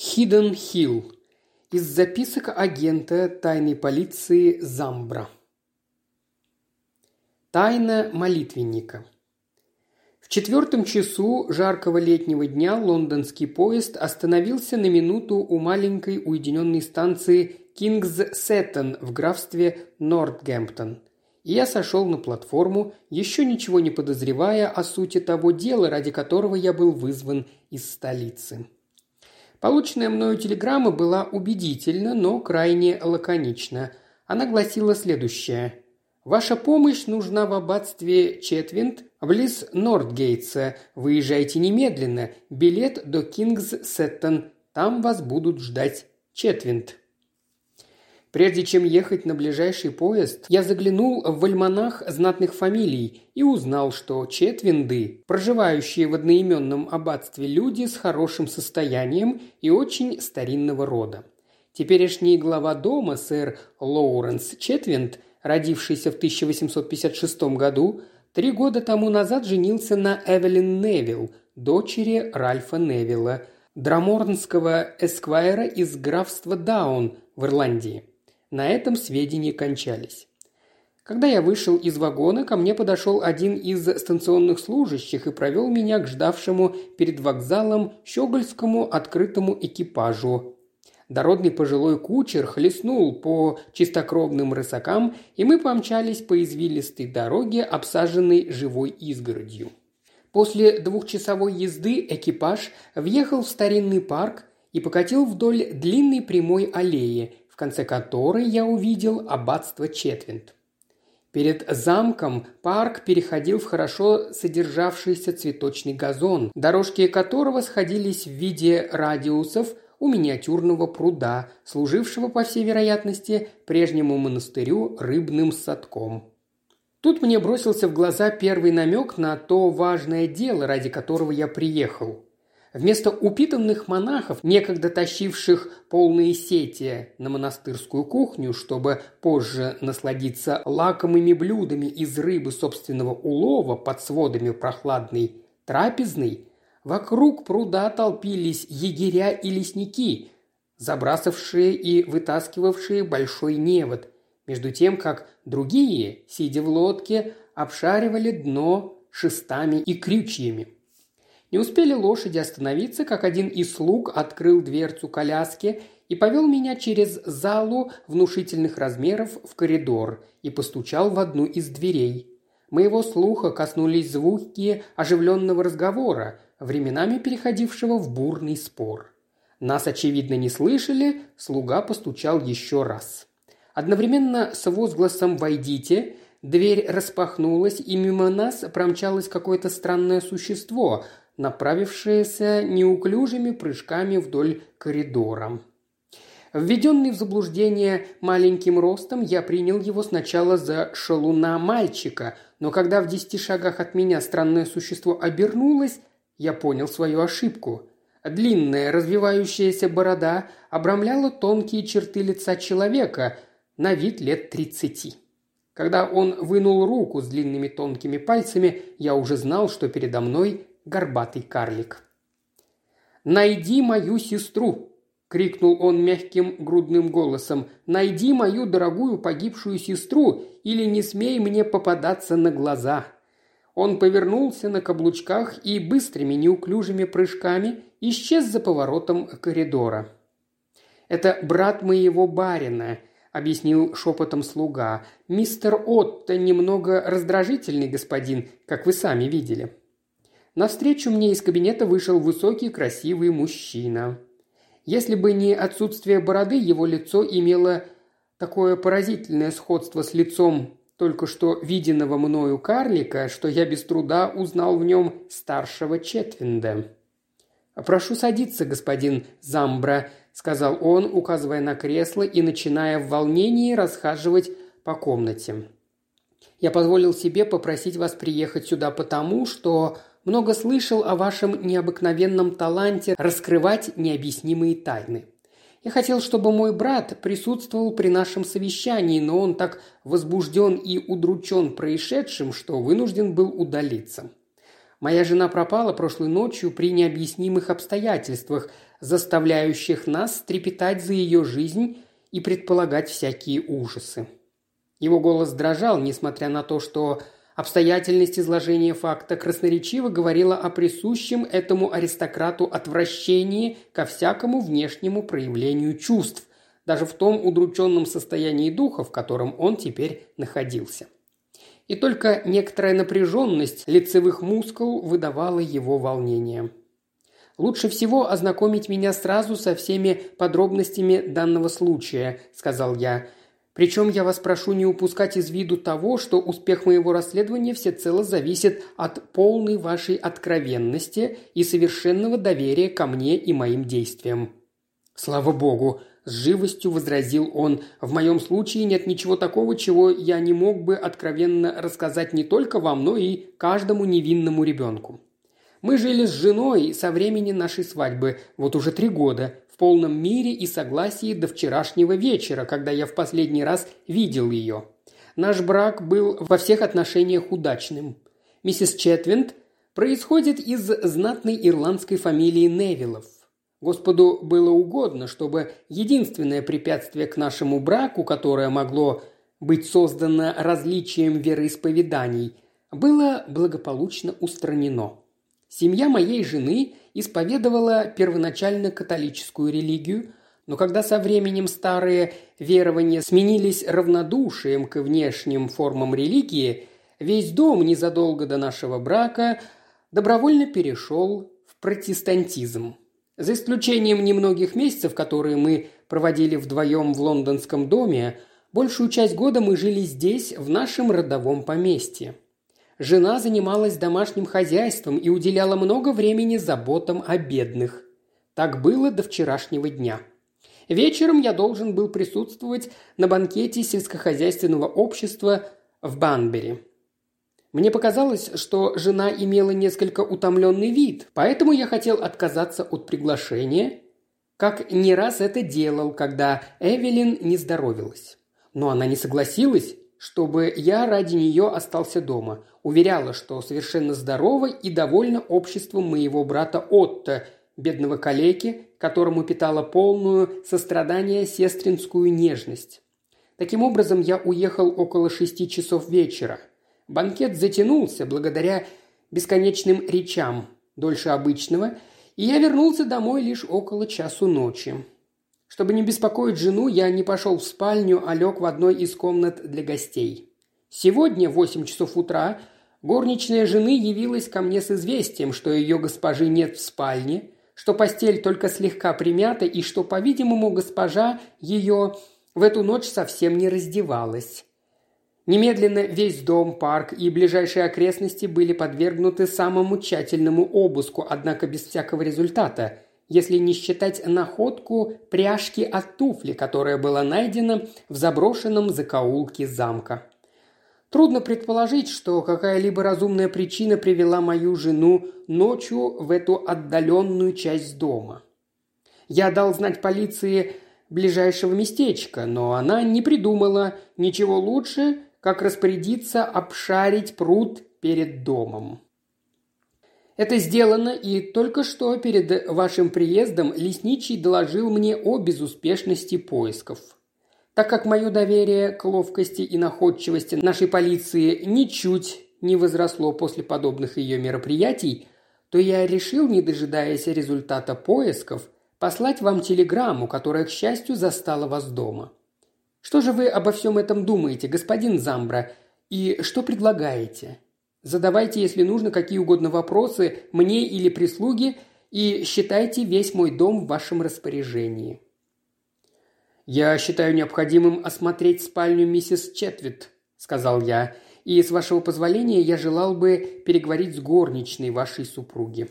Хидон Хилл. Из записок агента тайной полиции Замбра. Тайна молитвенника. В четвертом часу жаркого летнего дня лондонский поезд остановился на минуту у маленькой уединенной станции Кингс-Сеттон в графстве Нортгемптон. И я сошел на платформу, еще ничего не подозревая о сути того дела, ради которого я был вызван из столицы. Полученная мною телеграмма была убедительна, но крайне лаконична. Она гласила следующее. «Ваша помощь нужна в аббатстве Четвинд, близ Нортгейтса. Выезжайте немедленно. Билет до Кингс-Сеттон. Там вас будут ждать Четвинд». Прежде чем ехать на ближайший поезд, я заглянул в альманах знатных фамилий и узнал, что четвинды, проживающие в одноименном аббатстве люди с хорошим состоянием и очень старинного рода. Теперешний глава дома, сэр Лоуренс Четвинд, родившийся в 1856 году, три года тому назад женился на Эвелин Невилл, дочери Ральфа Невилла, драморнского эсквайра из графства Даун в Ирландии. На этом сведения кончались. Когда я вышел из вагона, ко мне подошел один из станционных служащих и провел меня к ждавшему перед вокзалом щегольскому открытому экипажу. Дородный пожилой кучер хлестнул по чистокровным рысакам, и мы помчались по извилистой дороге, обсаженной живой изгородью. После двухчасовой езды экипаж въехал в старинный парк и покатил вдоль длинной прямой аллеи, конце которой я увидел аббатство Четвинд. Перед замком парк переходил в хорошо содержавшийся цветочный газон, дорожки которого сходились в виде радиусов у миниатюрного пруда, служившего, по всей вероятности, прежнему монастырю рыбным садком. Тут мне бросился в глаза первый намек на то важное дело, ради которого я приехал. Вместо упитанных монахов, некогда тащивших полные сети на монастырскую кухню, чтобы позже насладиться лакомыми блюдами из рыбы собственного улова под сводами прохладной трапезной, вокруг пруда толпились егеря и лесники, забрасывавшие и вытаскивавшие большой невод, между тем как другие, сидя в лодке, обшаривали дно шестами и крючьями – не успели лошади остановиться, как один из слуг открыл дверцу коляски и повел меня через залу внушительных размеров в коридор и постучал в одну из дверей. Моего слуха коснулись звуки оживленного разговора, временами переходившего в бурный спор. Нас, очевидно, не слышали, слуга постучал еще раз. Одновременно с возгласом «Войдите!» дверь распахнулась, и мимо нас промчалось какое-то странное существо, направившаяся неуклюжими прыжками вдоль коридора. Введенный в заблуждение маленьким ростом, я принял его сначала за шалуна мальчика, но когда в десяти шагах от меня странное существо обернулось, я понял свою ошибку. Длинная развивающаяся борода обрамляла тонкие черты лица человека, на вид лет тридцати. Когда он вынул руку с длинными тонкими пальцами, я уже знал, что передо мной горбатый карлик. «Найди мою сестру!» – крикнул он мягким грудным голосом. «Найди мою дорогую погибшую сестру или не смей мне попадаться на глаза!» Он повернулся на каблучках и быстрыми неуклюжими прыжками исчез за поворотом коридора. «Это брат моего барина», – объяснил шепотом слуга. «Мистер Отто немного раздражительный господин, как вы сами видели». Навстречу мне из кабинета вышел высокий красивый мужчина. Если бы не отсутствие бороды, его лицо имело такое поразительное сходство с лицом только что виденного мною карлика, что я без труда узнал в нем старшего Четвинда. «Прошу садиться, господин Замбра», – сказал он, указывая на кресло и начиная в волнении расхаживать по комнате. «Я позволил себе попросить вас приехать сюда потому, что много слышал о вашем необыкновенном таланте раскрывать необъяснимые тайны. Я хотел, чтобы мой брат присутствовал при нашем совещании, но он так возбужден и удручен происшедшим, что вынужден был удалиться. Моя жена пропала прошлой ночью при необъяснимых обстоятельствах. заставляющих нас трепетать за ее жизнь и предполагать всякие ужасы. Его голос дрожал, несмотря на то, что обстоятельность изложения факта красноречиво говорила о присущем этому аристократу отвращении ко всякому внешнему проявлению чувств, даже в том удрученном состоянии духа, в котором он теперь находился. И только некоторая напряженность лицевых мускул выдавала его волнение. «Лучше всего ознакомить меня сразу со всеми подробностями данного случая», – сказал я. «Причем я вас прошу не упускать из виду того, что успех моего расследования всецело зависит от полной вашей откровенности и совершенного доверия ко мне и моим действиям». «Слава богу!» С живостью возразил он. «В моем случае нет ничего такого, чего я не мог бы откровенно рассказать не только вам, но и каждому невинному ребенку. Мы жили с женой со времени нашей свадьбы, вот уже три года, полном мире и согласии до вчерашнего вечера, когда я в последний раз видел ее. Наш брак был во всех отношениях удачным. Миссис Четвинд происходит из знатной ирландской фамилии Невиллов. Господу было угодно, чтобы единственное препятствие к нашему браку, которое могло быть создано различием вероисповеданий, было благополучно устранено. Семья моей жены исповедовала первоначально католическую религию, но когда со временем старые верования сменились равнодушием к внешним формам религии, весь дом незадолго до нашего брака добровольно перешел в протестантизм. За исключением немногих месяцев, которые мы проводили вдвоем в лондонском доме, большую часть года мы жили здесь, в нашем родовом поместье. Жена занималась домашним хозяйством и уделяла много времени заботам о бедных. Так было до вчерашнего дня. Вечером я должен был присутствовать на банкете сельскохозяйственного общества в Банбери. Мне показалось, что жена имела несколько утомленный вид, поэтому я хотел отказаться от приглашения, как не раз это делал, когда Эвелин не здоровилась. Но она не согласилась, чтобы я ради нее остался дома. Уверяла, что совершенно здорова и довольна обществом моего брата Отто, бедного калеки, которому питала полную сострадание сестринскую нежность. Таким образом, я уехал около шести часов вечера. Банкет затянулся благодаря бесконечным речам, дольше обычного, и я вернулся домой лишь около часу ночи. Чтобы не беспокоить жену, я не пошел в спальню, а лег в одной из комнат для гостей. Сегодня в восемь часов утра горничная жены явилась ко мне с известием, что ее госпожи нет в спальне, что постель только слегка примята и что, по-видимому, госпожа ее в эту ночь совсем не раздевалась. Немедленно весь дом, парк и ближайшие окрестности были подвергнуты самому тщательному обыску, однако без всякого результата, если не считать находку пряжки от туфли, которая была найдена в заброшенном закоулке замка. Трудно предположить, что какая-либо разумная причина привела мою жену ночью в эту отдаленную часть дома. Я дал знать полиции ближайшего местечка, но она не придумала ничего лучше, как распорядиться обшарить пруд перед домом. Это сделано, и только что перед вашим приездом лесничий доложил мне о безуспешности поисков. Так как мое доверие к ловкости и находчивости нашей полиции ничуть не возросло после подобных ее мероприятий, то я решил, не дожидаясь результата поисков, послать вам телеграмму, которая, к счастью, застала вас дома. Что же вы обо всем этом думаете, господин Замбра, и что предлагаете? Задавайте, если нужно, какие угодно вопросы мне или прислуге, и считайте весь мой дом в вашем распоряжении. «Я считаю необходимым осмотреть спальню миссис Четвит», – сказал я, – «и, с вашего позволения, я желал бы переговорить с горничной вашей супруги».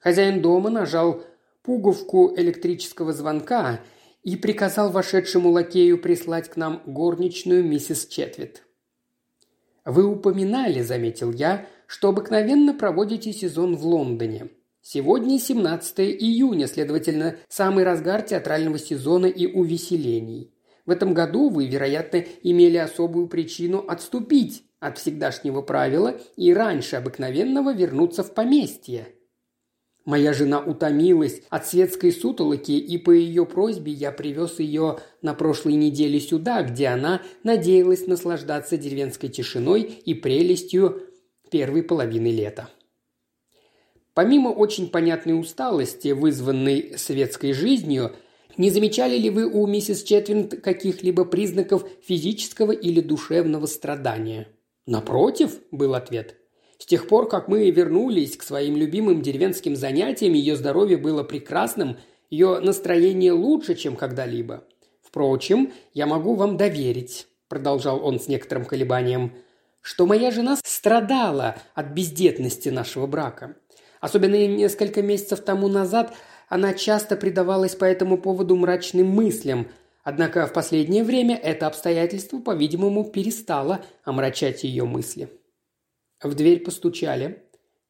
Хозяин дома нажал пуговку электрического звонка, и приказал вошедшему лакею прислать к нам горничную миссис Четвит. «Вы упоминали, — заметил я, — что обыкновенно проводите сезон в Лондоне. Сегодня 17 июня, следовательно, самый разгар театрального сезона и увеселений. В этом году вы, вероятно, имели особую причину отступить от всегдашнего правила и раньше обыкновенного вернуться в поместье. Моя жена утомилась от светской сутолоки, и по ее просьбе я привез ее на прошлой неделе сюда, где она надеялась наслаждаться деревенской тишиной и прелестью первой половины лета. Помимо очень понятной усталости, вызванной светской жизнью, не замечали ли вы у миссис Четвинд каких-либо признаков физического или душевного страдания? Напротив, был ответ. С тех пор, как мы вернулись к своим любимым деревенским занятиям, ее здоровье было прекрасным, ее настроение лучше, чем когда-либо. Впрочем, я могу вам доверить, продолжал он с некоторым колебанием, что моя жена страдала от бездетности нашего брака. Особенно несколько месяцев тому назад она часто предавалась по этому поводу мрачным мыслям, однако в последнее время это обстоятельство, по-видимому, перестало омрачать ее мысли. В дверь постучали.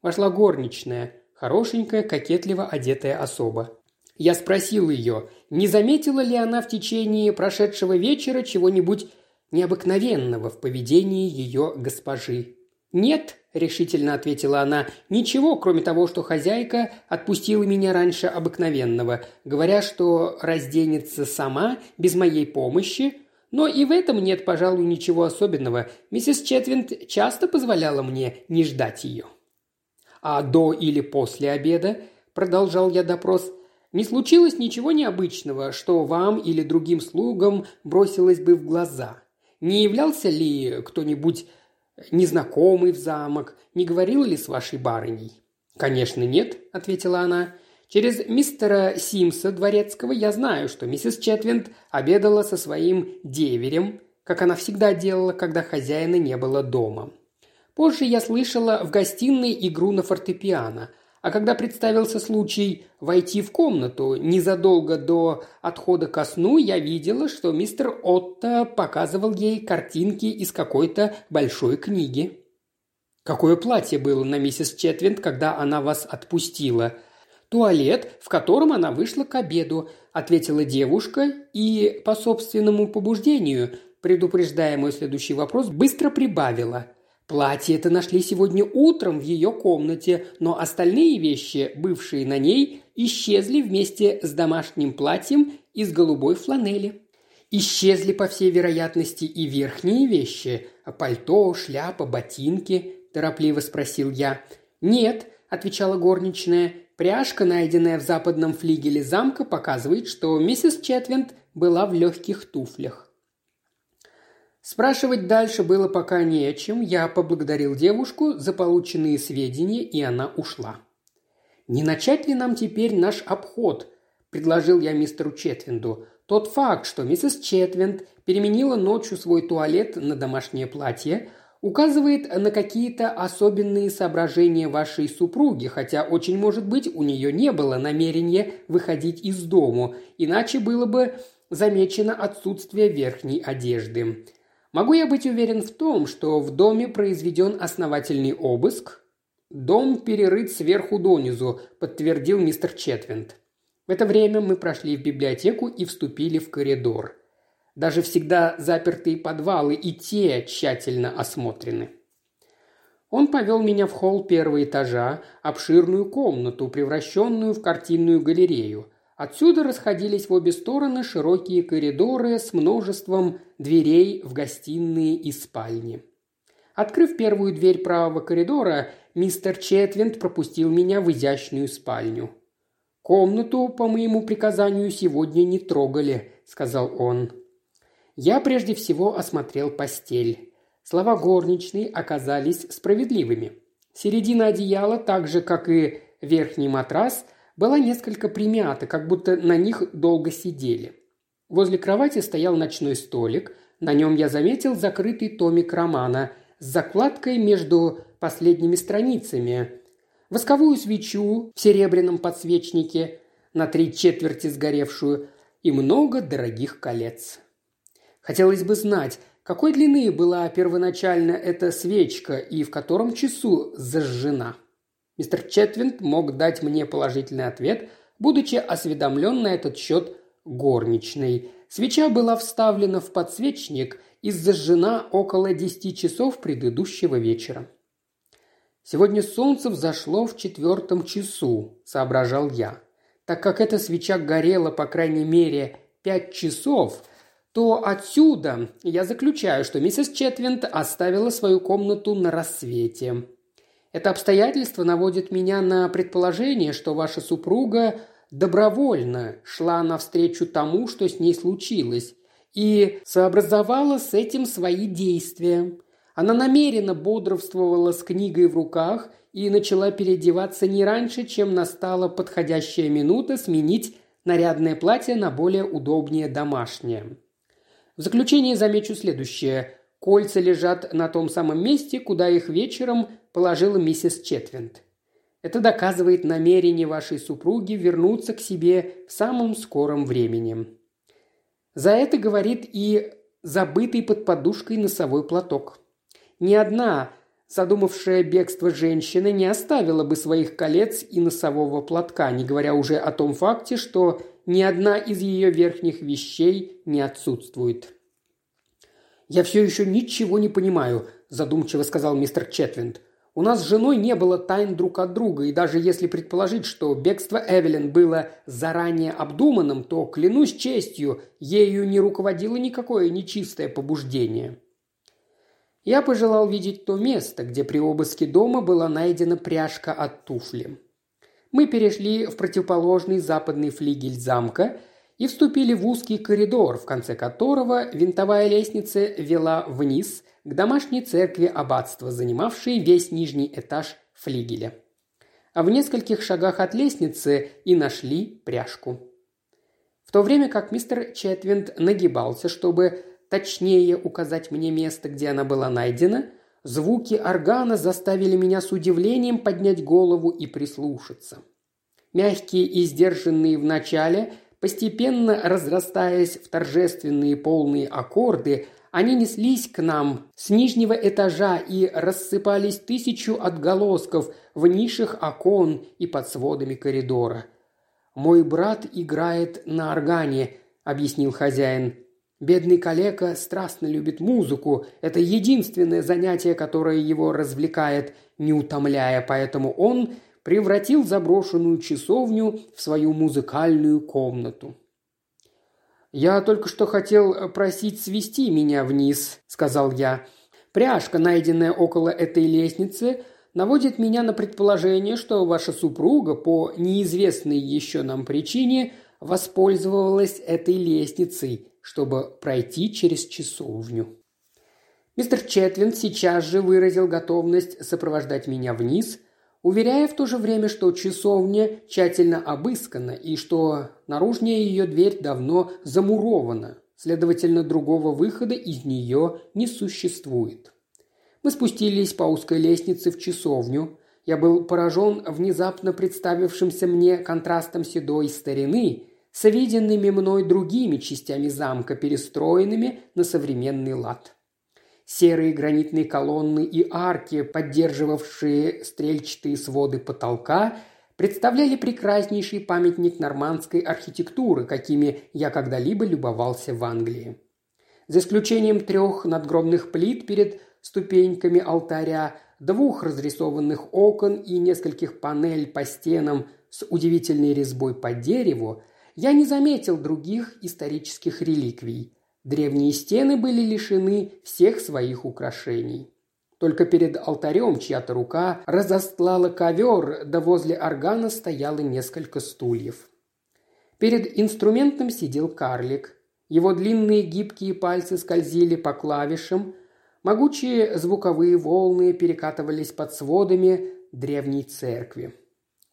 Вошла горничная, хорошенькая, кокетливо одетая особа. Я спросил ее, не заметила ли она в течение прошедшего вечера чего-нибудь необыкновенного в поведении ее госпожи. «Нет», – решительно ответила она, – «ничего, кроме того, что хозяйка отпустила меня раньше обыкновенного, говоря, что разденется сама, без моей помощи, но и в этом нет, пожалуй, ничего особенного. Миссис Четвинд часто позволяла мне не ждать ее. А до или после обеда, продолжал я допрос, не случилось ничего необычного, что вам или другим слугам бросилось бы в глаза. Не являлся ли кто-нибудь незнакомый в замок, не говорил ли с вашей барыней? «Конечно, нет», – ответила она. Через мистера Симса Дворецкого я знаю, что миссис Четвинд обедала со своим деверем, как она всегда делала, когда хозяина не было дома. Позже я слышала в гостиной игру на фортепиано, а когда представился случай войти в комнату незадолго до отхода ко сну, я видела, что мистер Отто показывал ей картинки из какой-то большой книги. «Какое платье было на миссис Четвинд, когда она вас отпустила?» «Туалет, в котором она вышла к обеду», – ответила девушка и, по собственному побуждению, предупреждая мой следующий вопрос, быстро прибавила. Платье это нашли сегодня утром в ее комнате, но остальные вещи, бывшие на ней, исчезли вместе с домашним платьем из голубой фланели. Исчезли, по всей вероятности, и верхние вещи – пальто, шляпа, ботинки – торопливо спросил я. «Нет», – отвечала горничная, Пряжка, найденная в западном флигеле замка, показывает, что миссис Четвинд была в легких туфлях. Спрашивать дальше было пока не о чем. Я поблагодарил девушку за полученные сведения, и она ушла. «Не начать ли нам теперь наш обход?» – предложил я мистеру Четвинду. Тот факт, что миссис Четвинд переменила ночью свой туалет на домашнее платье – указывает на какие-то особенные соображения вашей супруги, хотя очень может быть у нее не было намерения выходить из дому, иначе было бы замечено отсутствие верхней одежды. Могу я быть уверен в том, что в доме произведен основательный обыск? Дом перерыт сверху донизу, подтвердил мистер Четвинд. В это время мы прошли в библиотеку и вступили в коридор – даже всегда запертые подвалы и те тщательно осмотрены. Он повел меня в холл первого этажа, обширную комнату, превращенную в картинную галерею. Отсюда расходились в обе стороны широкие коридоры с множеством дверей в гостиные и спальни. Открыв первую дверь правого коридора, мистер Четвинд пропустил меня в изящную спальню. «Комнату, по моему приказанию, сегодня не трогали», — сказал он. Я прежде всего осмотрел постель. Слова горничной оказались справедливыми. Середина одеяла, так же, как и верхний матрас, была несколько примята, как будто на них долго сидели. Возле кровати стоял ночной столик, на нем я заметил закрытый томик романа с закладкой между последними страницами, восковую свечу в серебряном подсвечнике, на три четверти сгоревшую, и много дорогих колец. Хотелось бы знать, какой длины была первоначально эта свечка и в котором часу зажжена. Мистер Четвинд мог дать мне положительный ответ, будучи осведомлен на этот счет горничной. Свеча была вставлена в подсвечник и зажжена около десяти часов предыдущего вечера. «Сегодня солнце взошло в четвертом часу», – соображал я. Так как эта свеча горела, по крайней мере, пять часов, то отсюда я заключаю, что миссис Четвинд оставила свою комнату на рассвете. Это обстоятельство наводит меня на предположение, что ваша супруга добровольно шла навстречу тому, что с ней случилось, и сообразовала с этим свои действия. Она намеренно бодрствовала с книгой в руках и начала переодеваться не раньше, чем настала подходящая минута сменить нарядное платье на более удобнее домашнее. В заключение замечу следующее. Кольца лежат на том самом месте, куда их вечером положила миссис Четвинд. Это доказывает намерение вашей супруги вернуться к себе в самом скором времени. За это говорит и забытый под подушкой носовой платок. Ни одна задумавшая бегство женщина не оставила бы своих колец и носового платка, не говоря уже о том факте, что ни одна из ее верхних вещей не отсутствует. «Я все еще ничего не понимаю», – задумчиво сказал мистер Четвинд. У нас с женой не было тайн друг от друга, и даже если предположить, что бегство Эвелин было заранее обдуманным, то, клянусь честью, ею не руководило никакое нечистое побуждение. Я пожелал видеть то место, где при обыске дома была найдена пряжка от туфли. Мы перешли в противоположный западный флигель замка и вступили в узкий коридор, в конце которого винтовая лестница вела вниз – к домашней церкви аббатства, занимавшей весь нижний этаж флигеля. А в нескольких шагах от лестницы и нашли пряжку. В то время как мистер Четвинд нагибался, чтобы точнее указать мне место, где она была найдена, звуки органа заставили меня с удивлением поднять голову и прислушаться. Мягкие и сдержанные в начале, постепенно разрастаясь в торжественные полные аккорды, они неслись к нам с нижнего этажа и рассыпались тысячу отголосков в нишах окон и под сводами коридора. «Мой брат играет на органе», — объяснил хозяин. «Бедный калека страстно любит музыку. Это единственное занятие, которое его развлекает, не утомляя, поэтому он превратил заброшенную часовню в свою музыкальную комнату». «Я только что хотел э, просить свести меня вниз», – сказал я. «Пряжка, найденная около этой лестницы, наводит меня на предположение, что ваша супруга по неизвестной еще нам причине воспользовалась этой лестницей, чтобы пройти через часовню». Мистер Четвин сейчас же выразил готовность сопровождать меня вниз, уверяя в то же время, что часовня тщательно обыскана и что наружная ее дверь давно замурована, следовательно, другого выхода из нее не существует. Мы спустились по узкой лестнице в часовню. Я был поражен внезапно представившимся мне контрастом седой старины с виденными мной другими частями замка, перестроенными на современный лад. Серые гранитные колонны и арки, поддерживавшие стрельчатые своды потолка, представляли прекраснейший памятник нормандской архитектуры, какими я когда-либо любовался в Англии. За исключением трех надгробных плит перед ступеньками алтаря, двух разрисованных окон и нескольких панель по стенам с удивительной резьбой по дереву, я не заметил других исторических реликвий. Древние стены были лишены всех своих украшений. Только перед алтарем чья-то рука разостлала ковер, да возле органа стояло несколько стульев. Перед инструментом сидел карлик. Его длинные гибкие пальцы скользили по клавишам, могучие звуковые волны перекатывались под сводами древней церкви.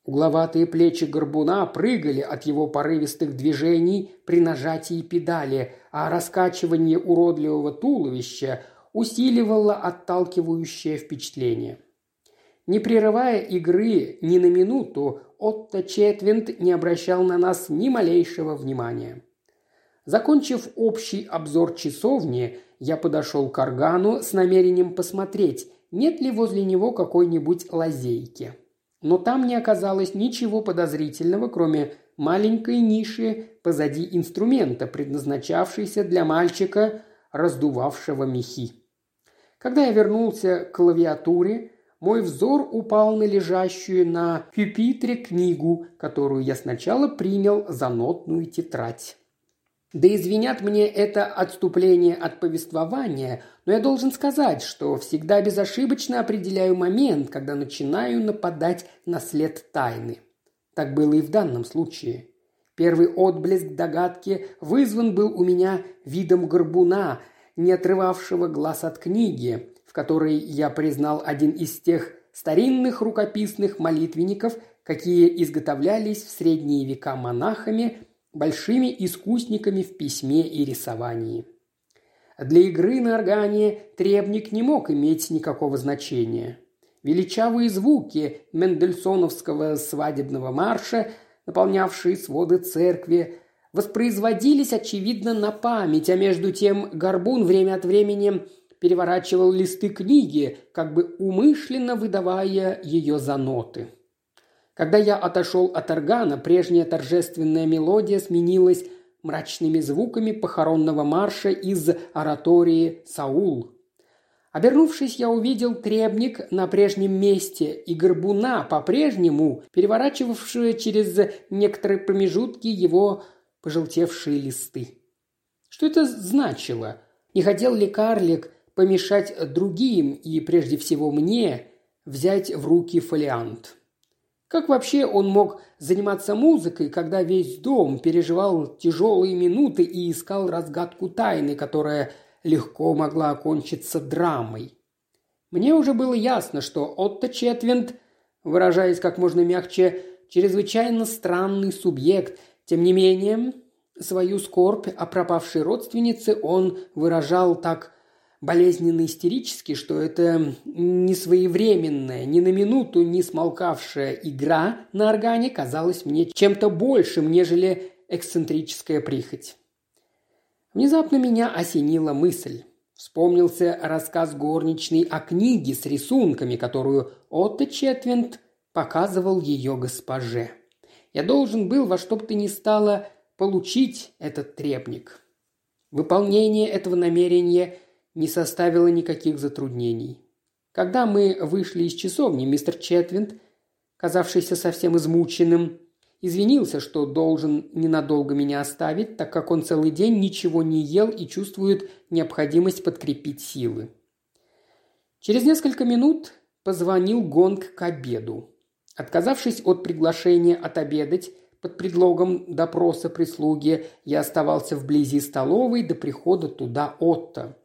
Угловатые плечи горбуна прыгали от его порывистых движений при нажатии педали, а раскачивание уродливого туловища усиливало отталкивающее впечатление. Не прерывая игры ни на минуту, Отто Четвинд не обращал на нас ни малейшего внимания. Закончив общий обзор часовни, я подошел к органу с намерением посмотреть, нет ли возле него какой-нибудь лазейки – но там не оказалось ничего подозрительного, кроме маленькой ниши позади инструмента, предназначавшейся для мальчика, раздувавшего мехи. Когда я вернулся к клавиатуре, мой взор упал на лежащую на пюпитре книгу, которую я сначала принял за нотную тетрадь. Да извинят мне это отступление от повествования, но я должен сказать, что всегда безошибочно определяю момент, когда начинаю нападать на след тайны. Так было и в данном случае. Первый отблеск догадки вызван был у меня видом горбуна, не отрывавшего глаз от книги, в которой я признал один из тех старинных рукописных молитвенников, какие изготовлялись в средние века монахами большими искусниками в письме и рисовании. Для игры на органе требник не мог иметь никакого значения. Величавые звуки Мендельсоновского свадебного марша, наполнявшие своды церкви, воспроизводились, очевидно, на память, а между тем Горбун время от времени переворачивал листы книги, как бы умышленно выдавая ее за ноты – когда я отошел от органа, прежняя торжественная мелодия сменилась мрачными звуками похоронного марша из оратории «Саул». Обернувшись, я увидел требник на прежнем месте и горбуна, по-прежнему переворачивавшие через некоторые промежутки его пожелтевшие листы. Что это значило? Не хотел ли карлик помешать другим и, прежде всего, мне взять в руки фолиант?» Как вообще он мог заниматься музыкой, когда весь дом переживал тяжелые минуты и искал разгадку тайны, которая легко могла окончиться драмой? Мне уже было ясно, что Отто Четвинд, выражаясь как можно мягче, чрезвычайно странный субъект. Тем не менее, свою скорбь о пропавшей родственнице он выражал так болезненно истерически, что это не своевременная, ни на минуту не смолкавшая игра на органе казалась мне чем-то большим, нежели эксцентрическая прихоть. Внезапно меня осенила мысль. Вспомнился рассказ горничной о книге с рисунками, которую Отто Четвинд показывал ее госпоже. Я должен был во что бы то ни стало получить этот требник. Выполнение этого намерения – не составило никаких затруднений. Когда мы вышли из часовни, мистер Четвинд, казавшийся совсем измученным, извинился, что должен ненадолго меня оставить, так как он целый день ничего не ел и чувствует необходимость подкрепить силы. Через несколько минут позвонил гонг к обеду. Отказавшись от приглашения отобедать под предлогом допроса прислуги, я оставался вблизи столовой до прихода туда Отто.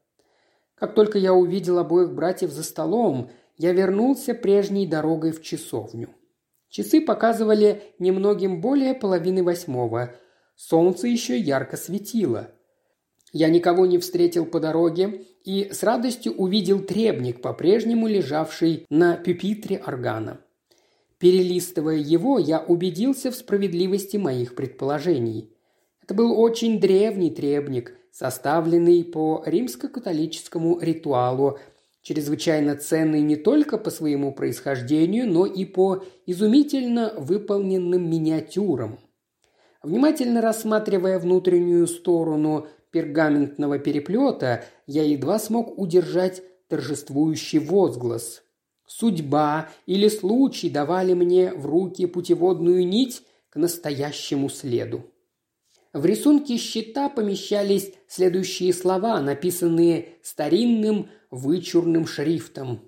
Как только я увидел обоих братьев за столом, я вернулся прежней дорогой в часовню. Часы показывали немногим более половины восьмого. Солнце еще ярко светило. Я никого не встретил по дороге и с радостью увидел требник, по-прежнему лежавший на пюпитре органа. Перелистывая его, я убедился в справедливости моих предположений. Это был очень древний требник, составленный по римско-католическому ритуалу, чрезвычайно ценный не только по своему происхождению, но и по изумительно выполненным миниатюрам. Внимательно рассматривая внутреннюю сторону пергаментного переплета, я едва смог удержать торжествующий возглас. Судьба или случай давали мне в руки путеводную нить к настоящему следу. В рисунке щита помещались следующие слова, написанные старинным вычурным шрифтом.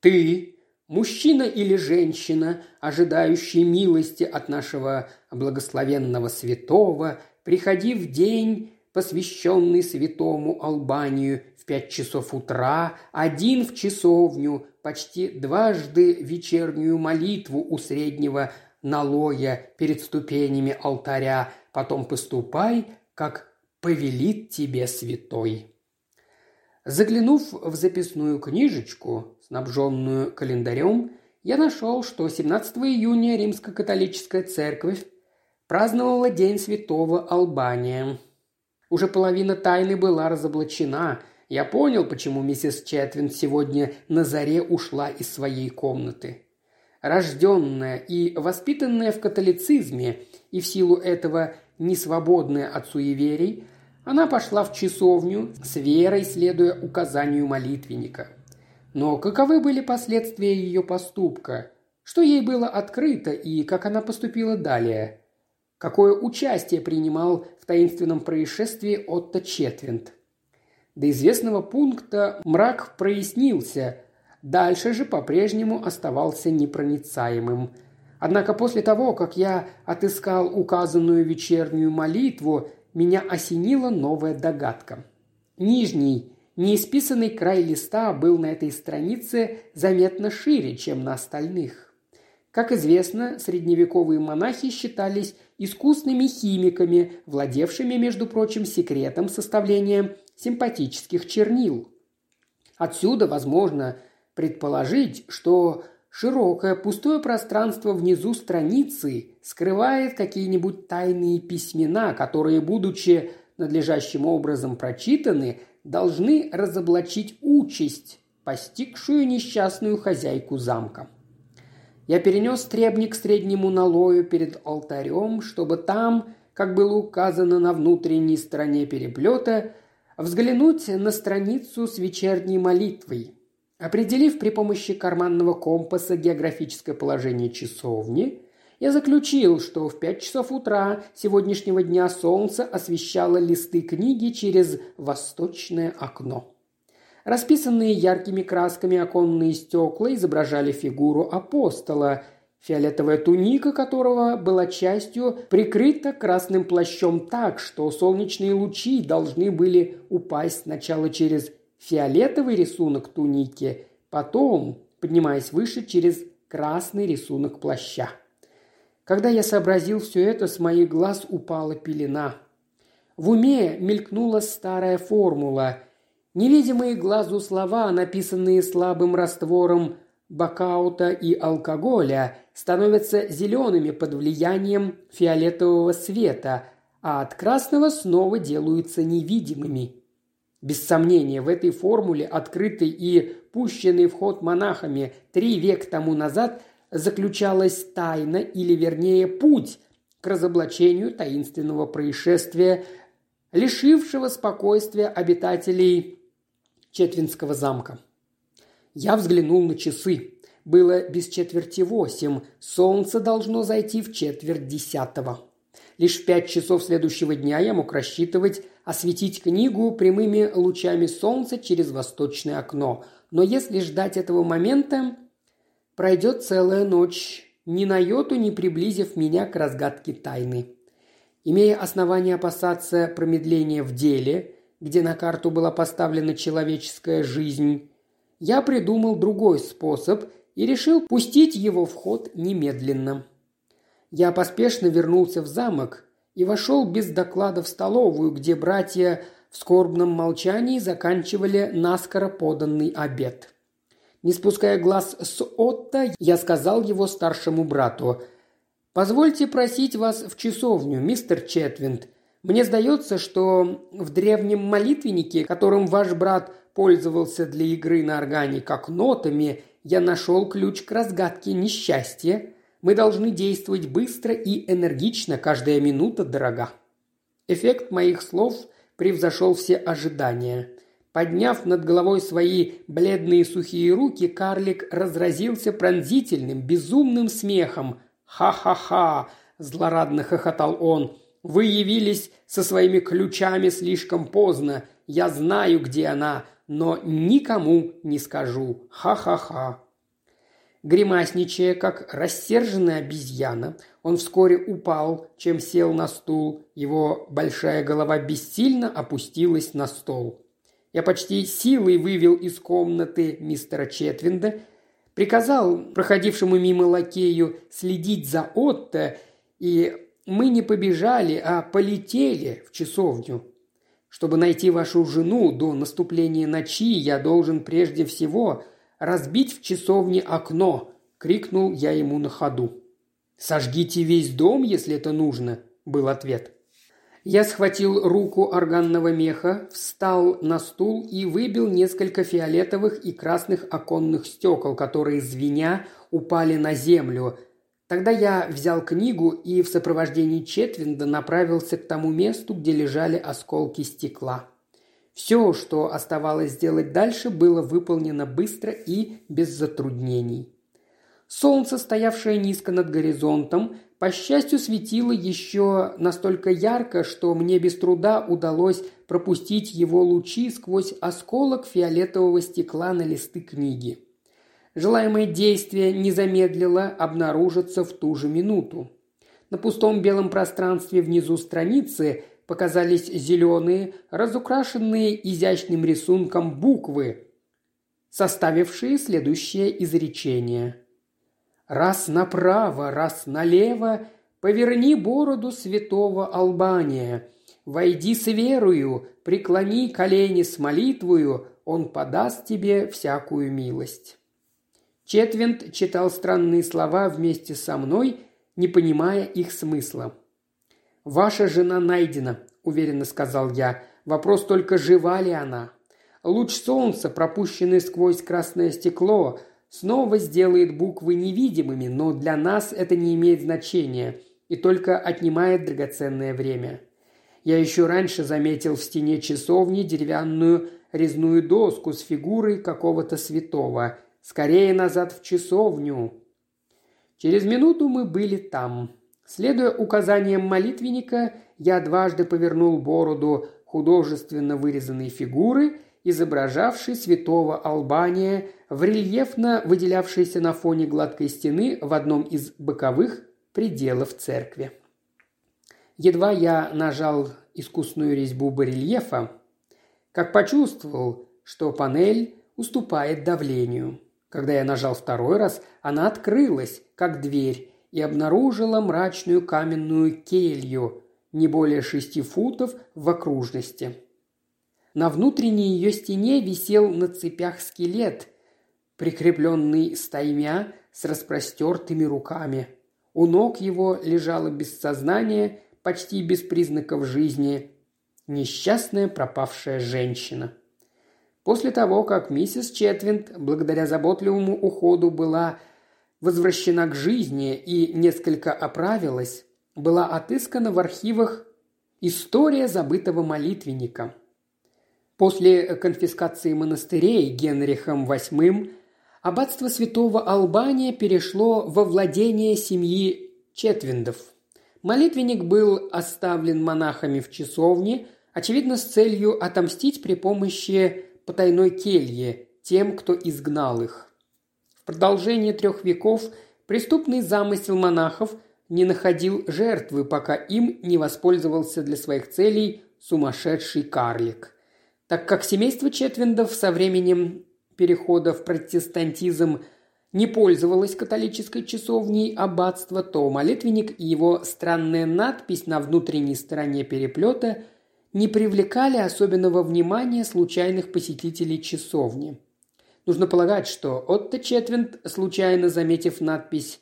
«Ты, мужчина или женщина, ожидающий милости от нашего благословенного святого, приходи в день, посвященный святому Албанию, в пять часов утра, один в часовню, почти дважды вечернюю молитву у среднего налоя перед ступенями алтаря, потом поступай, как повелит тебе святой». Заглянув в записную книжечку, снабженную календарем, я нашел, что 17 июня Римско-католическая церковь праздновала День Святого Албания. Уже половина тайны была разоблачена. Я понял, почему миссис Четвин сегодня на заре ушла из своей комнаты. Рожденная и воспитанная в католицизме и в силу этого не свободная от суеверий, она пошла в часовню с верой, следуя указанию молитвенника. Но каковы были последствия ее поступка? Что ей было открыто и как она поступила далее? Какое участие принимал в таинственном происшествии Отто Четвинт? До известного пункта мрак прояснился, дальше же по-прежнему оставался непроницаемым. Однако после того, как я отыскал указанную вечернюю молитву, меня осенила новая догадка. Нижний, неисписанный край листа был на этой странице заметно шире, чем на остальных. Как известно, средневековые монахи считались искусными химиками, владевшими, между прочим, секретом составления симпатических чернил. Отсюда возможно предположить, что широкое пустое пространство внизу страницы скрывает какие-нибудь тайные письмена, которые, будучи надлежащим образом прочитаны, должны разоблачить участь, постигшую несчастную хозяйку замка. Я перенес требник к среднему налою перед алтарем, чтобы там, как было указано на внутренней стороне переплета, взглянуть на страницу с вечерней молитвой. Определив при помощи карманного компаса географическое положение часовни, я заключил, что в пять часов утра сегодняшнего дня солнце освещало листы книги через восточное окно. Расписанные яркими красками оконные стекла изображали фигуру апостола, фиолетовая туника которого была частью прикрыта красным плащом так, что солнечные лучи должны были упасть сначала через фиолетовый рисунок туники, потом, поднимаясь выше, через красный рисунок плаща. Когда я сообразил все это, с моих глаз упала пелена. В уме мелькнула старая формула – Невидимые глазу слова, написанные слабым раствором бакаута и алкоголя, становятся зелеными под влиянием фиолетового света, а от красного снова делаются невидимыми. Без сомнения, в этой формуле, открытой и пущенной в ход монахами три века тому назад, заключалась тайна, или вернее путь к разоблачению таинственного происшествия, лишившего спокойствия обитателей Четвинского замка. Я взглянул на часы. Было без четверти восемь. Солнце должно зайти в четверть десятого. Лишь в пять часов следующего дня я мог рассчитывать осветить книгу прямыми лучами солнца через восточное окно. Но если ждать этого момента, пройдет целая ночь, ни на йоту не приблизив меня к разгадке тайны. Имея основания опасаться промедления в деле, где на карту была поставлена человеческая жизнь, я придумал другой способ и решил пустить его в ход немедленно. Я поспешно вернулся в замок и вошел без доклада в столовую, где братья в скорбном молчании заканчивали наскоро поданный обед. Не спуская глаз с Отто, я сказал его старшему брату – «Позвольте просить вас в часовню, мистер Четвинд. Мне сдается, что в древнем молитвеннике, которым ваш брат пользовался для игры на органе как нотами, я нашел ключ к разгадке несчастья. Мы должны действовать быстро и энергично, каждая минута дорога. Эффект моих слов превзошел все ожидания. Подняв над головой свои бледные сухие руки, карлик разразился пронзительным, безумным смехом. «Ха-ха-ха!» – злорадно хохотал он. Вы явились со своими ключами слишком поздно. Я знаю, где она, но никому не скажу. Ха-ха-ха». Гримасничая, как рассерженная обезьяна, он вскоре упал, чем сел на стул. Его большая голова бессильно опустилась на стол. Я почти силой вывел из комнаты мистера Четвинда, приказал проходившему мимо лакею следить за Отто и мы не побежали, а полетели в часовню. Чтобы найти вашу жену до наступления ночи, я должен прежде всего разбить в часовне окно», – крикнул я ему на ходу. «Сожгите весь дом, если это нужно», – был ответ. Я схватил руку органного меха, встал на стул и выбил несколько фиолетовых и красных оконных стекол, которые, звеня, упали на землю, Тогда я взял книгу и в сопровождении Четвинда направился к тому месту, где лежали осколки стекла. Все, что оставалось сделать дальше, было выполнено быстро и без затруднений. Солнце, стоявшее низко над горизонтом, по счастью, светило еще настолько ярко, что мне без труда удалось пропустить его лучи сквозь осколок фиолетового стекла на листы книги. Желаемое действие не замедлило обнаружиться в ту же минуту. На пустом белом пространстве внизу страницы показались зеленые, разукрашенные изящным рисунком буквы, составившие следующее изречение. «Раз направо, раз налево, поверни бороду святого Албания, войди с верою, преклони колени с молитвою, он подаст тебе всякую милость». Четвинт читал странные слова вместе со мной, не понимая их смысла. «Ваша жена найдена», – уверенно сказал я. «Вопрос только, жива ли она?» Луч солнца, пропущенный сквозь красное стекло, снова сделает буквы невидимыми, но для нас это не имеет значения и только отнимает драгоценное время. Я еще раньше заметил в стене часовни деревянную резную доску с фигурой какого-то святого. «Скорее назад в часовню!» Через минуту мы были там. Следуя указаниям молитвенника, я дважды повернул бороду художественно вырезанной фигуры, изображавшей святого Албания в рельефно выделявшейся на фоне гладкой стены в одном из боковых пределов церкви. Едва я нажал искусную резьбу барельефа, как почувствовал, что панель уступает давлению. Когда я нажал второй раз, она открылась, как дверь, и обнаружила мрачную каменную келью, не более шести футов в окружности. На внутренней ее стене висел на цепях скелет, прикрепленный стаймя с распростертыми руками. У ног его лежала без сознания, почти без признаков жизни, несчастная пропавшая женщина. После того, как миссис Четвинд, благодаря заботливому уходу, была возвращена к жизни и несколько оправилась, была отыскана в архивах история забытого молитвенника. После конфискации монастырей Генрихом VIII аббатство святого Албания перешло во владение семьи Четвиндов. Молитвенник был оставлен монахами в часовне, очевидно, с целью отомстить при помощи потайной келье тем, кто изгнал их. Продолжение трех веков преступный замысел монахов не находил жертвы, пока им не воспользовался для своих целей сумасшедший карлик. Так как семейство Четвиндов со временем перехода в протестантизм не пользовалось католической часовней аббатства, то молитвенник и его странная надпись на внутренней стороне переплета не привлекали особенного внимания случайных посетителей часовни. Нужно полагать, что Отто Четвинд, случайно заметив надпись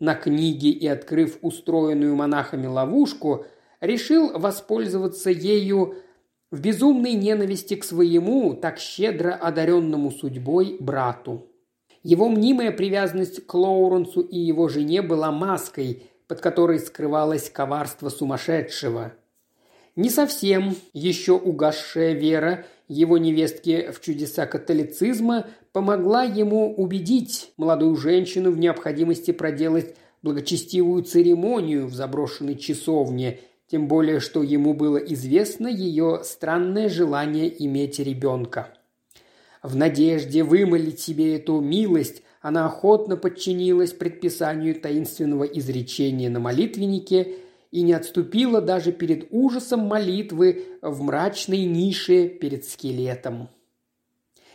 на книге и открыв устроенную монахами ловушку, решил воспользоваться ею в безумной ненависти к своему, так щедро одаренному судьбой, брату. Его мнимая привязанность к Лоуренсу и его жене была маской, под которой скрывалось коварство сумасшедшего. Не совсем еще угасшая вера его невестки в чудеса католицизма помогла ему убедить молодую женщину в необходимости проделать благочестивую церемонию в заброшенной часовне, тем более что ему было известно ее странное желание иметь ребенка. В надежде вымолить себе эту милость, она охотно подчинилась предписанию таинственного изречения на молитвеннике – и не отступила даже перед ужасом молитвы в мрачной нише перед скелетом.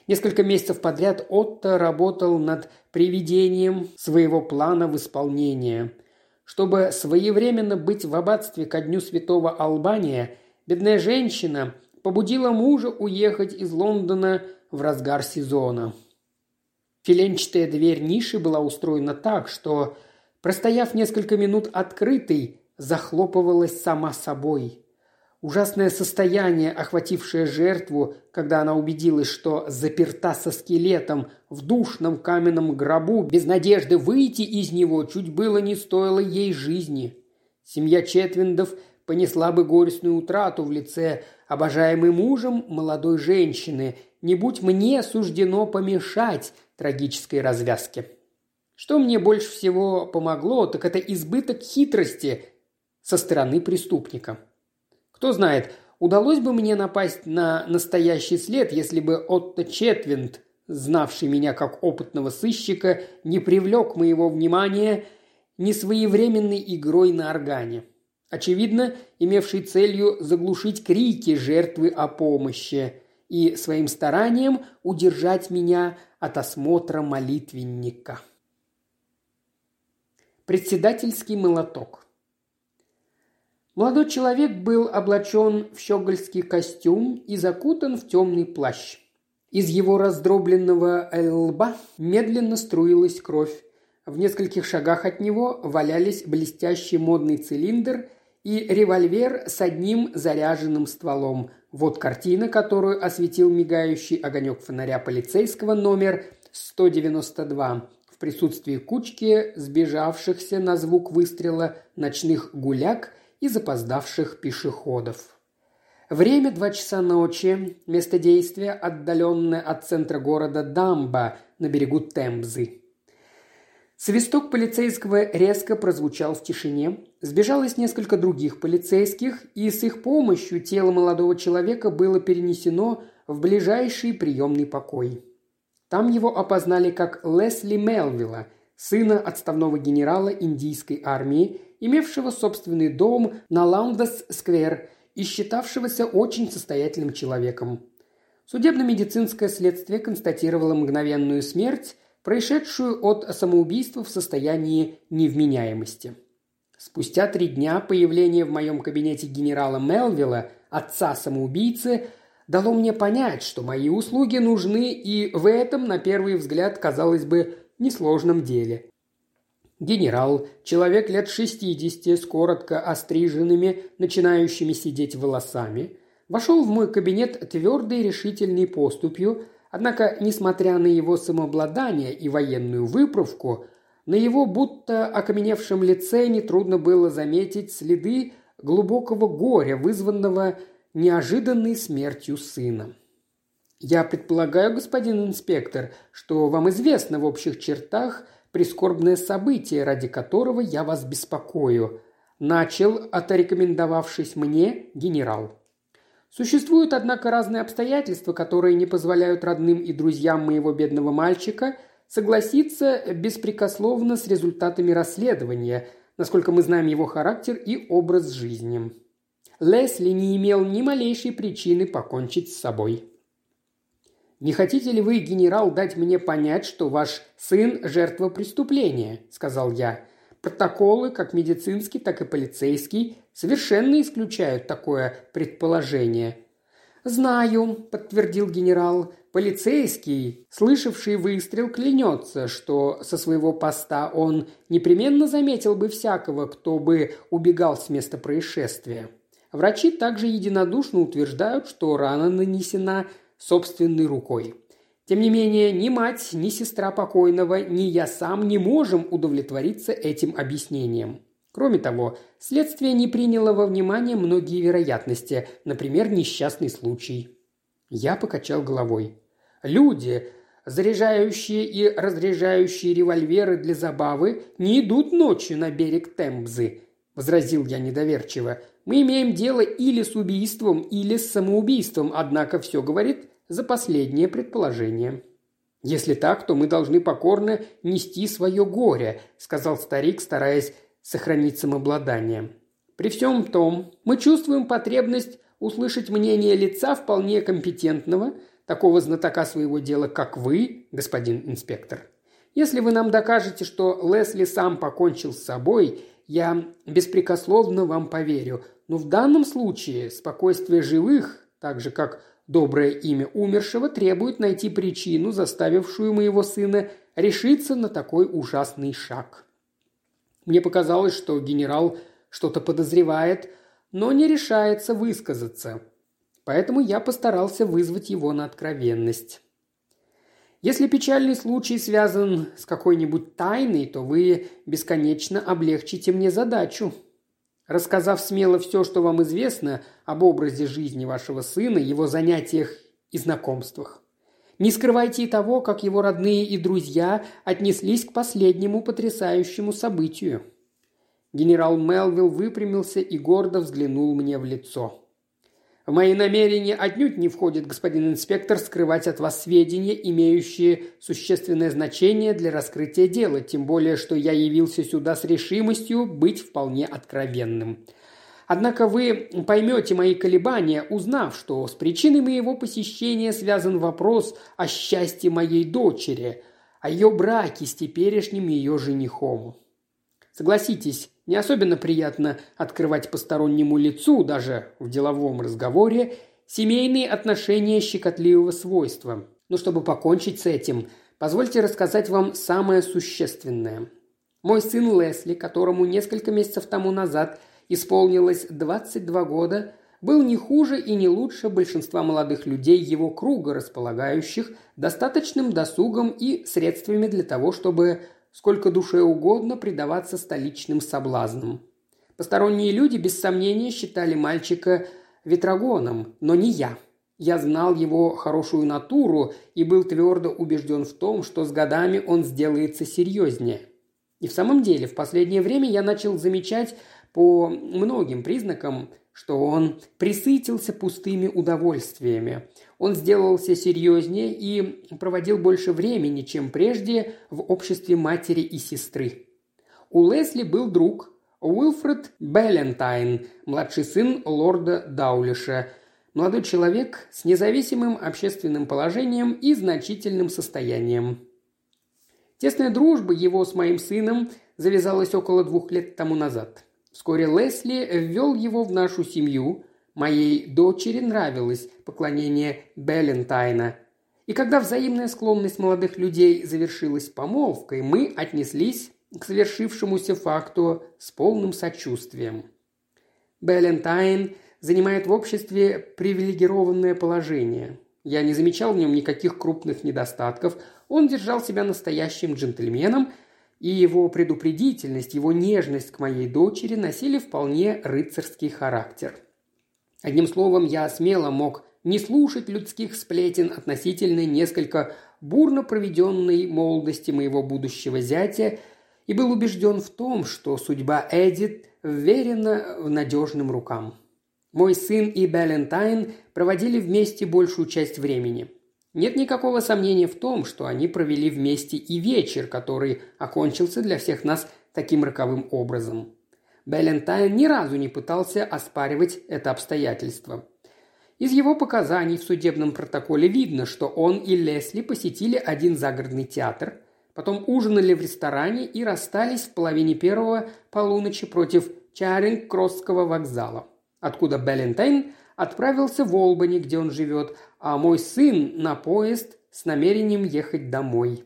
Несколько месяцев подряд Отто работал над приведением своего плана в исполнение. Чтобы своевременно быть в аббатстве ко дню святого Албания, бедная женщина побудила мужа уехать из Лондона в разгар сезона. Филенчатая дверь ниши была устроена так, что, простояв несколько минут открытой, захлопывалась сама собой. Ужасное состояние, охватившее жертву, когда она убедилась, что заперта со скелетом в душном каменном гробу, без надежды выйти из него, чуть было не стоило ей жизни. Семья Четвиндов понесла бы горестную утрату в лице обожаемой мужем молодой женщины, не будь мне суждено помешать трагической развязке. Что мне больше всего помогло, так это избыток хитрости со стороны преступника. Кто знает, удалось бы мне напасть на настоящий след, если бы Отто Четвинд, знавший меня как опытного сыщика, не привлек моего внимания несвоевременной игрой на органе. Очевидно, имевший целью заглушить крики жертвы о помощи и своим старанием удержать меня от осмотра молитвенника. Председательский молоток. Молодой человек был облачен в щегольский костюм и закутан в темный плащ. Из его раздробленного лба медленно струилась кровь. В нескольких шагах от него валялись блестящий модный цилиндр и револьвер с одним заряженным стволом. Вот картина, которую осветил мигающий огонек фонаря полицейского номер 192 в присутствии кучки сбежавшихся на звук выстрела ночных гуляк и запоздавших пешеходов. Время два часа ночи, место действия отдаленное от центра города Дамба на берегу Темзы. Свисток полицейского резко прозвучал в тишине. Сбежалось несколько других полицейских, и с их помощью тело молодого человека было перенесено в ближайший приемный покой. Там его опознали как Лесли Мелвилла, сына отставного генерала индийской армии, имевшего собственный дом на Лаундес-сквер и считавшегося очень состоятельным человеком. Судебно-медицинское следствие констатировало мгновенную смерть, происшедшую от самоубийства в состоянии невменяемости. Спустя три дня появление в моем кабинете генерала Мелвилла, отца самоубийцы, дало мне понять, что мои услуги нужны и в этом, на первый взгляд, казалось бы, несложном деле. Генерал, человек лет шестидесяти, с коротко остриженными, начинающими сидеть волосами, вошел в мой кабинет твердой решительной поступью, Однако, несмотря на его самообладание и военную выправку, на его будто окаменевшем лице нетрудно было заметить следы глубокого горя, вызванного неожиданной смертью сына. «Я предполагаю, господин инспектор, что вам известно в общих чертах прискорбное событие, ради которого я вас беспокою», начал, оторекомендовавшись мне, генерал. Существуют, однако, разные обстоятельства, которые не позволяют родным и друзьям моего бедного мальчика согласиться беспрекословно с результатами расследования, насколько мы знаем его характер и образ жизни. Лесли не имел ни малейшей причины покончить с собой. «Не хотите ли вы, генерал, дать мне понять, что ваш сын – жертва преступления?» – сказал я. Протоколы, как медицинский, так и полицейский, совершенно исключают такое предположение. «Знаю», – подтвердил генерал. «Полицейский, слышавший выстрел, клянется, что со своего поста он непременно заметил бы всякого, кто бы убегал с места происшествия. Врачи также единодушно утверждают, что рана нанесена собственной рукой. Тем не менее, ни мать, ни сестра покойного, ни я сам не можем удовлетвориться этим объяснением. Кроме того, следствие не приняло во внимание многие вероятности, например, несчастный случай. Я покачал головой. Люди, заряжающие и разряжающие револьверы для забавы, не идут ночью на берег Тембзы, возразил я недоверчиво. Мы имеем дело или с убийством, или с самоубийством, однако все говорит за последнее предположение. «Если так, то мы должны покорно нести свое горе», – сказал старик, стараясь сохранить самообладание. «При всем том, мы чувствуем потребность услышать мнение лица вполне компетентного, такого знатока своего дела, как вы, господин инспектор. Если вы нам докажете, что Лесли сам покончил с собой, я беспрекословно вам поверю. Но в данном случае спокойствие живых, так же как Доброе имя умершего требует найти причину, заставившую моего сына решиться на такой ужасный шаг. Мне показалось, что генерал что-то подозревает, но не решается высказаться. Поэтому я постарался вызвать его на откровенность. Если печальный случай связан с какой-нибудь тайной, то вы бесконечно облегчите мне задачу. Рассказав смело все, что вам известно об образе жизни вашего сына, его занятиях и знакомствах. Не скрывайте и того, как его родные и друзья отнеслись к последнему потрясающему событию. Генерал Мелвилл выпрямился и гордо взглянул мне в лицо. В мои намерения отнюдь не входит, господин инспектор, скрывать от вас сведения, имеющие существенное значение для раскрытия дела, тем более, что я явился сюда с решимостью быть вполне откровенным. Однако вы поймете мои колебания, узнав, что с причиной моего посещения связан вопрос о счастье моей дочери, о ее браке с теперешним ее женихом. Согласитесь, не особенно приятно открывать постороннему лицу, даже в деловом разговоре, семейные отношения щекотливого свойства. Но чтобы покончить с этим, позвольте рассказать вам самое существенное. Мой сын Лесли, которому несколько месяцев тому назад исполнилось 22 года, был не хуже и не лучше большинства молодых людей его круга, располагающих достаточным досугом и средствами для того, чтобы сколько душе угодно предаваться столичным соблазнам. Посторонние люди, без сомнения, считали мальчика ветрогоном, но не я. Я знал его хорошую натуру и был твердо убежден в том, что с годами он сделается серьезнее. И в самом деле, в последнее время я начал замечать по многим признакам, что он присытился пустыми удовольствиями. Он сделался серьезнее и проводил больше времени, чем прежде в обществе матери и сестры. У Лесли был друг Уилфред Беллентайн, младший сын лорда Даулиша, молодой человек с независимым общественным положением и значительным состоянием. Тесная дружба его с моим сыном завязалась около двух лет тому назад – Вскоре Лесли ввел его в нашу семью. Моей дочери нравилось поклонение Беллентайна. И когда взаимная склонность молодых людей завершилась помолвкой, мы отнеслись к совершившемуся факту с полным сочувствием. Беллентайн занимает в обществе привилегированное положение. Я не замечал в нем никаких крупных недостатков. Он держал себя настоящим джентльменом – и его предупредительность, его нежность к моей дочери носили вполне рыцарский характер. Одним словом, я смело мог не слушать людских сплетен относительно несколько бурно проведенной молодости моего будущего зятя и был убежден в том, что судьба Эдит вверена в надежным рукам. Мой сын и Балентайн проводили вместе большую часть времени – нет никакого сомнения в том, что они провели вместе и вечер, который окончился для всех нас таким роковым образом. Беллентайн ни разу не пытался оспаривать это обстоятельство. Из его показаний в судебном протоколе видно, что он и Лесли посетили один загородный театр, потом ужинали в ресторане и расстались в половине первого полуночи против Чаринг-Кросского вокзала, откуда Беллентайн отправился в Олбани, где он живет, а мой сын на поезд с намерением ехать домой.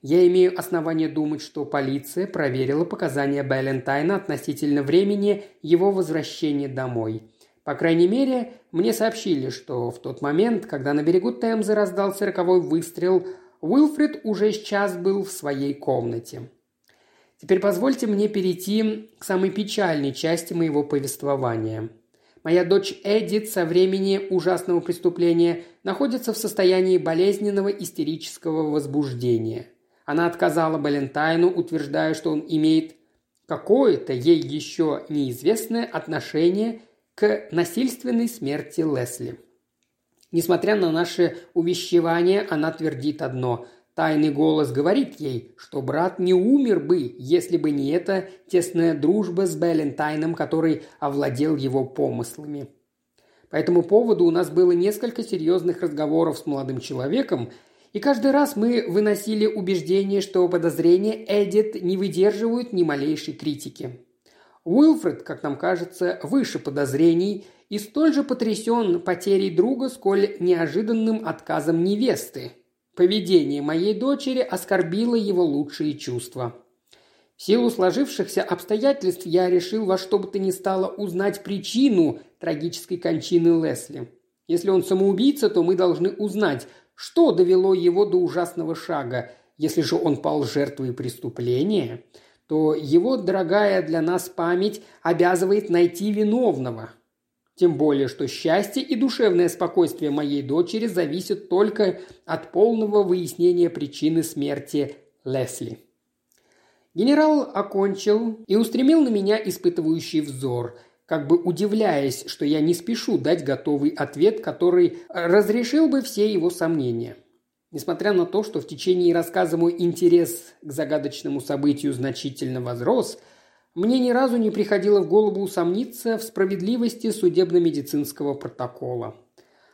Я имею основание думать, что полиция проверила показания Байлентайна относительно времени его возвращения домой. По крайней мере, мне сообщили, что в тот момент, когда на берегу Темзы раздался роковой выстрел, Уилфред уже сейчас был в своей комнате. Теперь позвольте мне перейти к самой печальной части моего повествования – Моя дочь Эдит со времени ужасного преступления находится в состоянии болезненного истерического возбуждения. Она отказала Балентайну, утверждая, что он имеет какое-то ей еще неизвестное отношение к насильственной смерти Лесли. Несмотря на наши увещевания, она твердит одно Тайный голос говорит ей, что брат не умер бы, если бы не эта тесная дружба с Беллентайном, который овладел его помыслами. По этому поводу у нас было несколько серьезных разговоров с молодым человеком, и каждый раз мы выносили убеждение, что подозрения Эдит не выдерживают ни малейшей критики. Уилфред, как нам кажется, выше подозрений и столь же потрясен потерей друга, сколь неожиданным отказом невесты – Поведение моей дочери оскорбило его лучшие чувства. В силу сложившихся обстоятельств я решил во что бы то ни стало узнать причину трагической кончины Лесли. Если он самоубийца, то мы должны узнать, что довело его до ужасного шага. Если же он пал жертвой преступления, то его дорогая для нас память обязывает найти виновного. Тем более, что счастье и душевное спокойствие моей дочери зависят только от полного выяснения причины смерти Лесли. Генерал окончил и устремил на меня испытывающий взор, как бы удивляясь, что я не спешу дать готовый ответ, который разрешил бы все его сомнения. Несмотря на то, что в течение рассказа мой интерес к загадочному событию значительно возрос, мне ни разу не приходило в голову усомниться в справедливости судебно-медицинского протокола.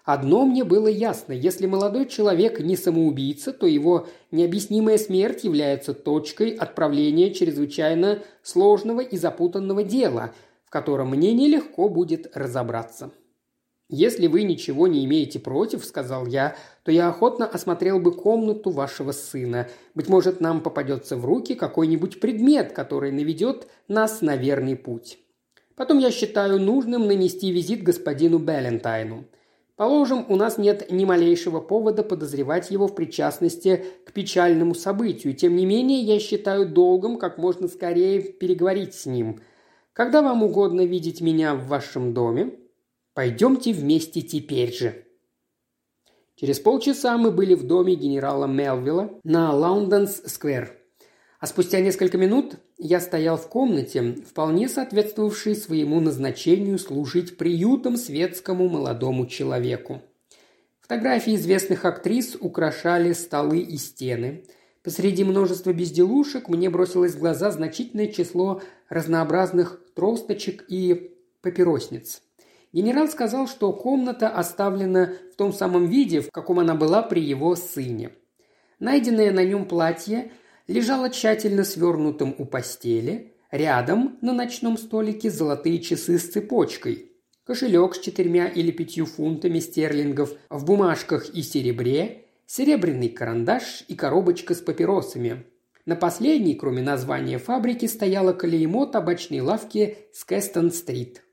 Одно мне было ясно, если молодой человек не самоубийца, то его необъяснимая смерть является точкой отправления чрезвычайно сложного и запутанного дела, в котором мне нелегко будет разобраться. «Если вы ничего не имеете против, — сказал я, — то я охотно осмотрел бы комнату вашего сына. Быть может, нам попадется в руки какой-нибудь предмет, который наведет нас на верный путь. Потом я считаю нужным нанести визит господину Беллентайну. Положим, у нас нет ни малейшего повода подозревать его в причастности к печальному событию. Тем не менее, я считаю долгом как можно скорее переговорить с ним. Когда вам угодно видеть меня в вашем доме, Пойдемте вместе теперь же». Через полчаса мы были в доме генерала Мелвилла на Лаунденс-сквер. А спустя несколько минут я стоял в комнате, вполне соответствовавшей своему назначению служить приютом светскому молодому человеку. Фотографии известных актрис украшали столы и стены. Посреди множества безделушек мне бросилось в глаза значительное число разнообразных тросточек и папиросниц. Генерал сказал, что комната оставлена в том самом виде, в каком она была при его сыне. Найденное на нем платье лежало тщательно свернутым у постели, рядом на ночном столике золотые часы с цепочкой, кошелек с четырьмя или пятью фунтами стерлингов в бумажках и серебре, серебряный карандаш и коробочка с папиросами. На последней, кроме названия фабрики, стояло клеймо табачной лавки с Кэстон-стрит –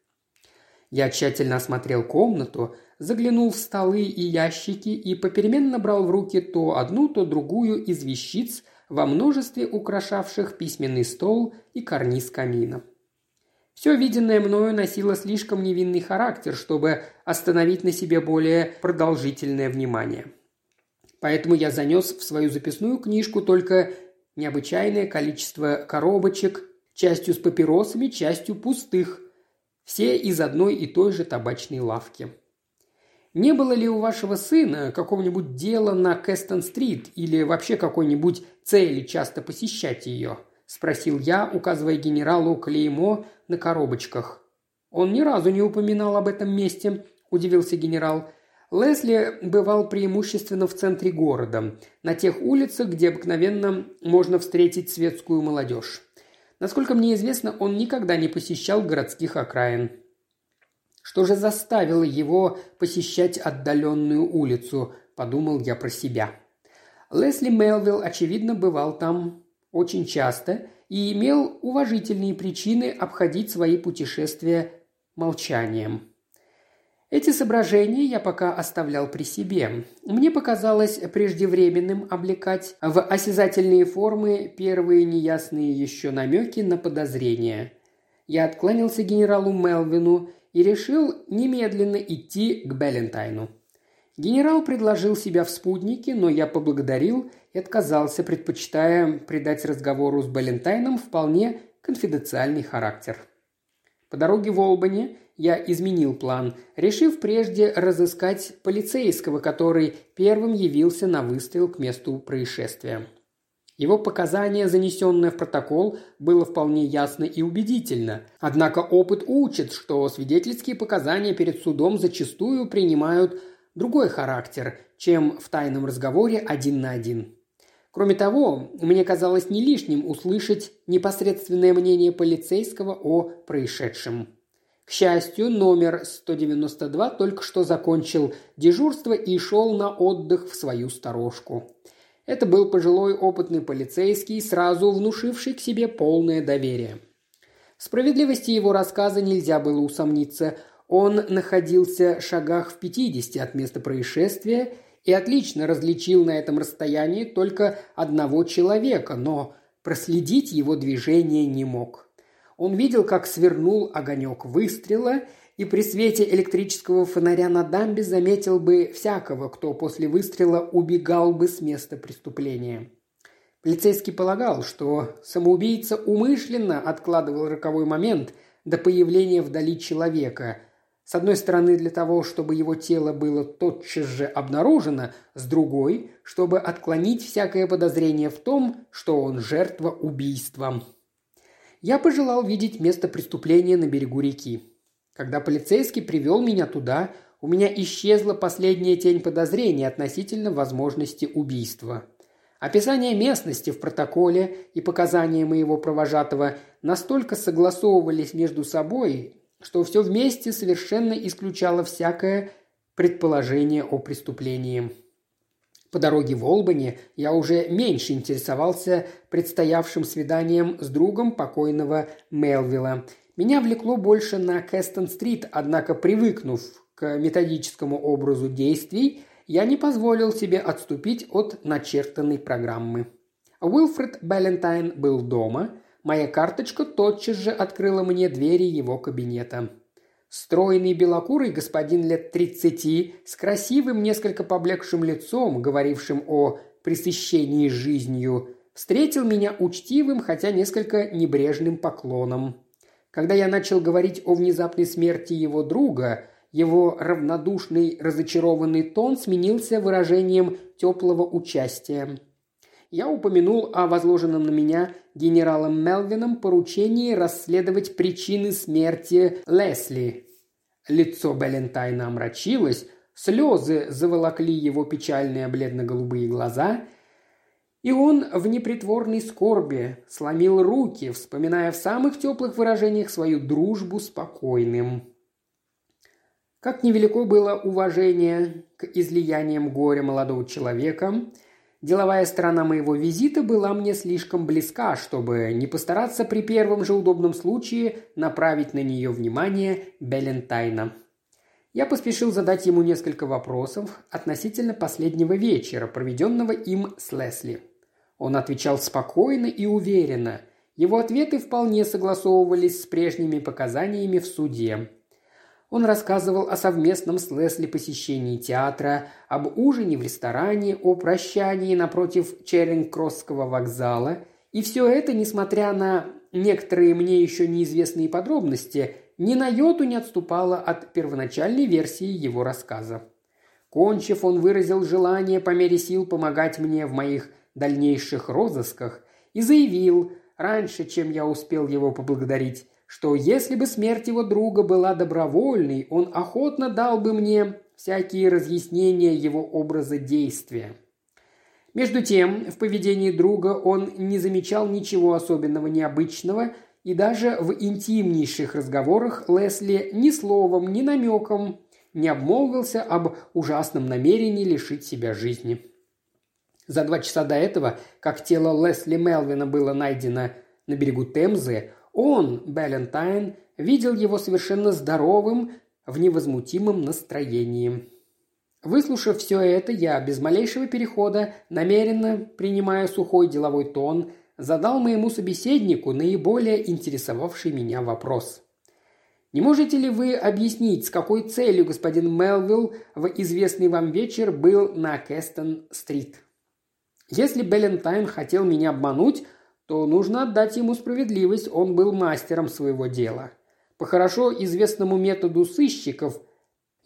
я тщательно осмотрел комнату, заглянул в столы и ящики и попеременно брал в руки то одну, то другую из вещиц во множестве украшавших письменный стол и карниз камина. Все виденное мною носило слишком невинный характер, чтобы остановить на себе более продолжительное внимание. Поэтому я занес в свою записную книжку только необычайное количество коробочек, частью с папиросами, частью пустых – все из одной и той же табачной лавки. Не было ли у вашего сына какого-нибудь дела на Кэстон-стрит или вообще какой-нибудь цели часто посещать ее?» – спросил я, указывая генералу клеймо на коробочках. «Он ни разу не упоминал об этом месте», – удивился генерал. Лесли бывал преимущественно в центре города, на тех улицах, где обыкновенно можно встретить светскую молодежь. Насколько мне известно, он никогда не посещал городских окраин. Что же заставило его посещать отдаленную улицу, подумал я про себя. Лесли Мелвилл, очевидно, бывал там очень часто и имел уважительные причины обходить свои путешествия молчанием. Эти соображения я пока оставлял при себе. Мне показалось преждевременным облекать в осязательные формы первые неясные еще намеки на подозрения. Я отклонился генералу Мелвину и решил немедленно идти к Беллентайну. Генерал предложил себя в спутнике, но я поблагодарил и отказался, предпочитая придать разговору с Беллентайном вполне конфиденциальный характер. По дороге в Олбани я изменил план, решив прежде разыскать полицейского, который первым явился на выстрел к месту происшествия. Его показания, занесенное в протокол, было вполне ясно и убедительно. Однако опыт учит, что свидетельские показания перед судом зачастую принимают другой характер, чем в тайном разговоре один на один. Кроме того, мне казалось не лишним услышать непосредственное мнение полицейского о происшедшем. К счастью, номер 192 только что закончил дежурство и шел на отдых в свою сторожку. Это был пожилой опытный полицейский, сразу внушивший к себе полное доверие. В справедливости его рассказа нельзя было усомниться. Он находился в шагах в 50 от места происшествия и отлично различил на этом расстоянии только одного человека, но проследить его движение не мог. Он видел, как свернул огонек выстрела и при свете электрического фонаря на дамбе заметил бы всякого, кто после выстрела убегал бы с места преступления. Полицейский полагал, что самоубийца умышленно откладывал роковой момент до появления вдали человека. С одной стороны, для того, чтобы его тело было тотчас же обнаружено, с другой, чтобы отклонить всякое подозрение в том, что он жертва убийства. Я пожелал видеть место преступления на берегу реки. Когда полицейский привел меня туда, у меня исчезла последняя тень подозрения относительно возможности убийства. Описание местности в протоколе и показания моего провожатого настолько согласовывались между собой, что все вместе совершенно исключало всякое предположение о преступлении. По дороге в Олбани я уже меньше интересовался предстоявшим свиданием с другом покойного Мелвилла меня влекло больше на Кэстон-стрит, однако привыкнув к методическому образу действий, я не позволил себе отступить от начертанной программы. Уилфред Балентайн был дома, моя карточка тотчас же открыла мне двери его кабинета. Стройный белокурый господин лет тридцати с красивым, несколько поблекшим лицом, говорившим о пресыщении жизнью, встретил меня учтивым, хотя несколько небрежным поклоном. Когда я начал говорить о внезапной смерти его друга, его равнодушный, разочарованный тон сменился выражением теплого участия. Я упомянул о возложенном на меня генералом Мелвином поручении расследовать причины смерти Лесли. Лицо Балентайна омрачилось, слезы заволокли его печальные бледно-голубые глаза – и он в непритворной скорби сломил руки, вспоминая в самых теплых выражениях свою дружбу с покойным. Как невелико было уважение к излияниям горя молодого человека, деловая сторона моего визита была мне слишком близка, чтобы не постараться при первом же удобном случае направить на нее внимание Белентайна. Я поспешил задать ему несколько вопросов относительно последнего вечера, проведенного им с Лесли. Он отвечал спокойно и уверенно. Его ответы вполне согласовывались с прежними показаниями в суде. Он рассказывал о совместном с Лесли посещении театра, об ужине в ресторане, о прощании напротив Черинг-Кросского вокзала. И все это, несмотря на некоторые мне еще неизвестные подробности, ни на йоту не отступало от первоначальной версии его рассказа. Кончив, он выразил желание по мере сил помогать мне в моих дальнейших розысках и заявил, раньше, чем я успел его поблагодарить, что если бы смерть его друга была добровольной, он охотно дал бы мне всякие разъяснения его образа действия. Между тем, в поведении друга он не замечал ничего особенного необычного, и даже в интимнейших разговорах Лесли ни словом, ни намеком не обмолвился об ужасном намерении лишить себя жизни. За два часа до этого, как тело Лесли Мелвина было найдено на берегу Темзы, он, Балентайн, видел его совершенно здоровым, в невозмутимом настроении. Выслушав все это, я без малейшего перехода, намеренно принимая сухой деловой тон, задал моему собеседнику наиболее интересовавший меня вопрос. «Не можете ли вы объяснить, с какой целью господин Мелвилл в известный вам вечер был на Кэстон-стрит?» Если Беллентайн хотел меня обмануть, то нужно отдать ему справедливость, он был мастером своего дела. По хорошо известному методу сыщиков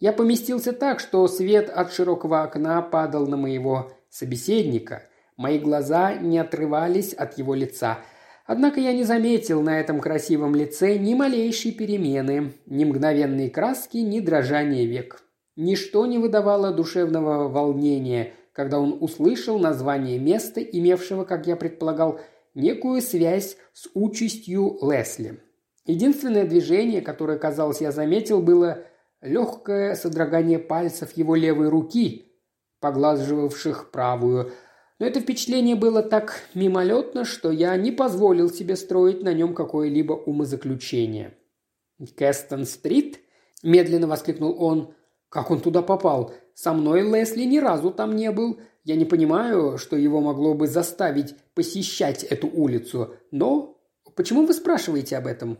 я поместился так, что свет от широкого окна падал на моего собеседника. Мои глаза не отрывались от его лица. Однако я не заметил на этом красивом лице ни малейшей перемены, ни мгновенной краски, ни дрожания век. Ничто не выдавало душевного волнения – когда он услышал название места, имевшего, как я предполагал, некую связь с участью Лесли. Единственное движение, которое, казалось, я заметил, было легкое содрогание пальцев его левой руки, поглаживавших правую. Но это впечатление было так мимолетно, что я не позволил себе строить на нем какое-либо умозаключение. «Кэстон-стрит?» – медленно воскликнул он. «Как он туда попал? Со мной Лесли ни разу там не был. Я не понимаю, что его могло бы заставить посещать эту улицу, но почему вы спрашиваете об этом?»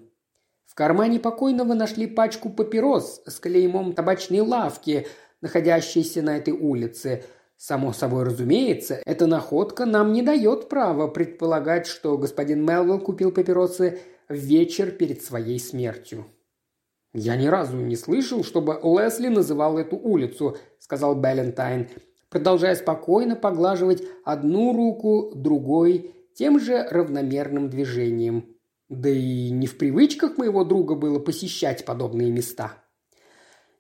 В кармане покойного нашли пачку папирос с клеймом табачной лавки, находящейся на этой улице. Само собой разумеется, эта находка нам не дает права предполагать, что господин Мелвилл купил папиросы в вечер перед своей смертью. «Я ни разу не слышал, чтобы Лесли называл эту улицу», – сказал Балентайн, продолжая спокойно поглаживать одну руку другой тем же равномерным движением. Да и не в привычках моего друга было посещать подобные места.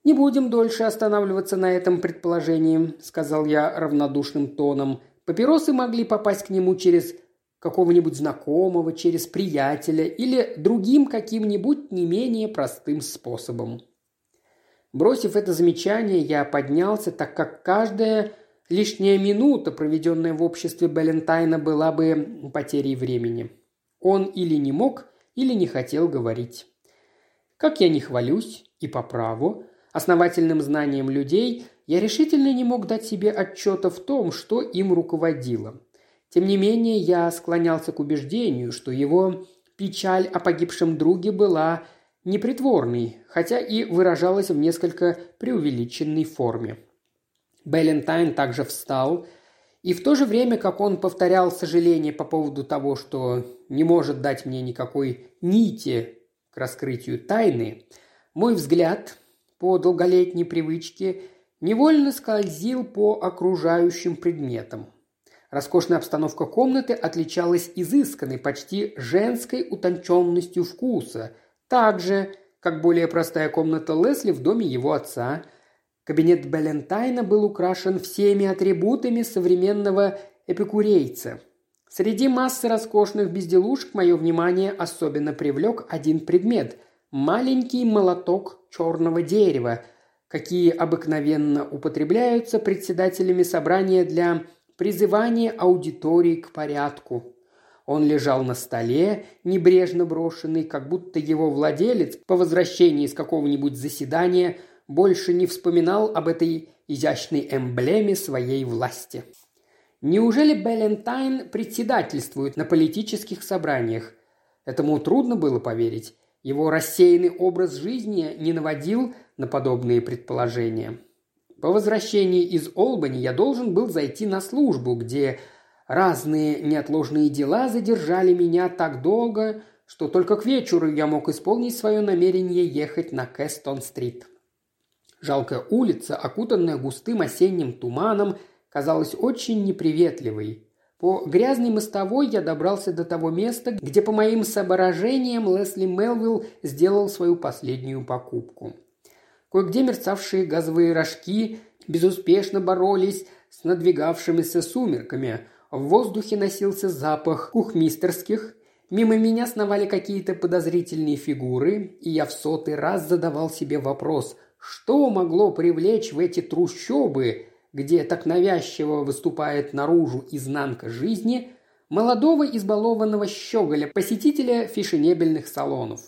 «Не будем дольше останавливаться на этом предположении», – сказал я равнодушным тоном. «Папиросы могли попасть к нему через какого-нибудь знакомого, через приятеля или другим каким-нибудь не менее простым способом. Бросив это замечание, я поднялся, так как каждая лишняя минута, проведенная в обществе Балентайна, была бы потерей времени. Он или не мог, или не хотел говорить. Как я не хвалюсь, и по праву, основательным знанием людей, я решительно не мог дать себе отчета в том, что им руководило. Тем не менее, я склонялся к убеждению, что его печаль о погибшем друге была непритворной, хотя и выражалась в несколько преувеличенной форме. Беллентайн также встал, и в то же время, как он повторял сожаление по поводу того, что не может дать мне никакой нити к раскрытию тайны, мой взгляд по долголетней привычке невольно скользил по окружающим предметам. Роскошная обстановка комнаты отличалась изысканной, почти женской утонченностью вкуса, так же, как более простая комната Лесли в доме его отца. Кабинет Балентайна был украшен всеми атрибутами современного эпикурейца. Среди массы роскошных безделушек мое внимание особенно привлек один предмет – маленький молоток черного дерева, какие обыкновенно употребляются председателями собрания для призывание аудитории к порядку. Он лежал на столе, небрежно брошенный, как будто его владелец по возвращении из какого-нибудь заседания больше не вспоминал об этой изящной эмблеме своей власти. Неужели Балентайн председательствует на политических собраниях? Этому трудно было поверить. Его рассеянный образ жизни не наводил на подобные предположения. По возвращении из Олбани я должен был зайти на службу, где разные неотложные дела задержали меня так долго, что только к вечеру я мог исполнить свое намерение ехать на Кэстон-стрит. Жалкая улица, окутанная густым осенним туманом, казалась очень неприветливой. По грязной мостовой я добрался до того места, где, по моим соображениям, Лесли Мелвилл сделал свою последнюю покупку. Кое-где мерцавшие газовые рожки безуспешно боролись с надвигавшимися сумерками. В воздухе носился запах кухмистерских. Мимо меня сновали какие-то подозрительные фигуры, и я в сотый раз задавал себе вопрос, что могло привлечь в эти трущобы, где так навязчиво выступает наружу изнанка жизни, молодого избалованного щеголя, посетителя фешенебельных салонов.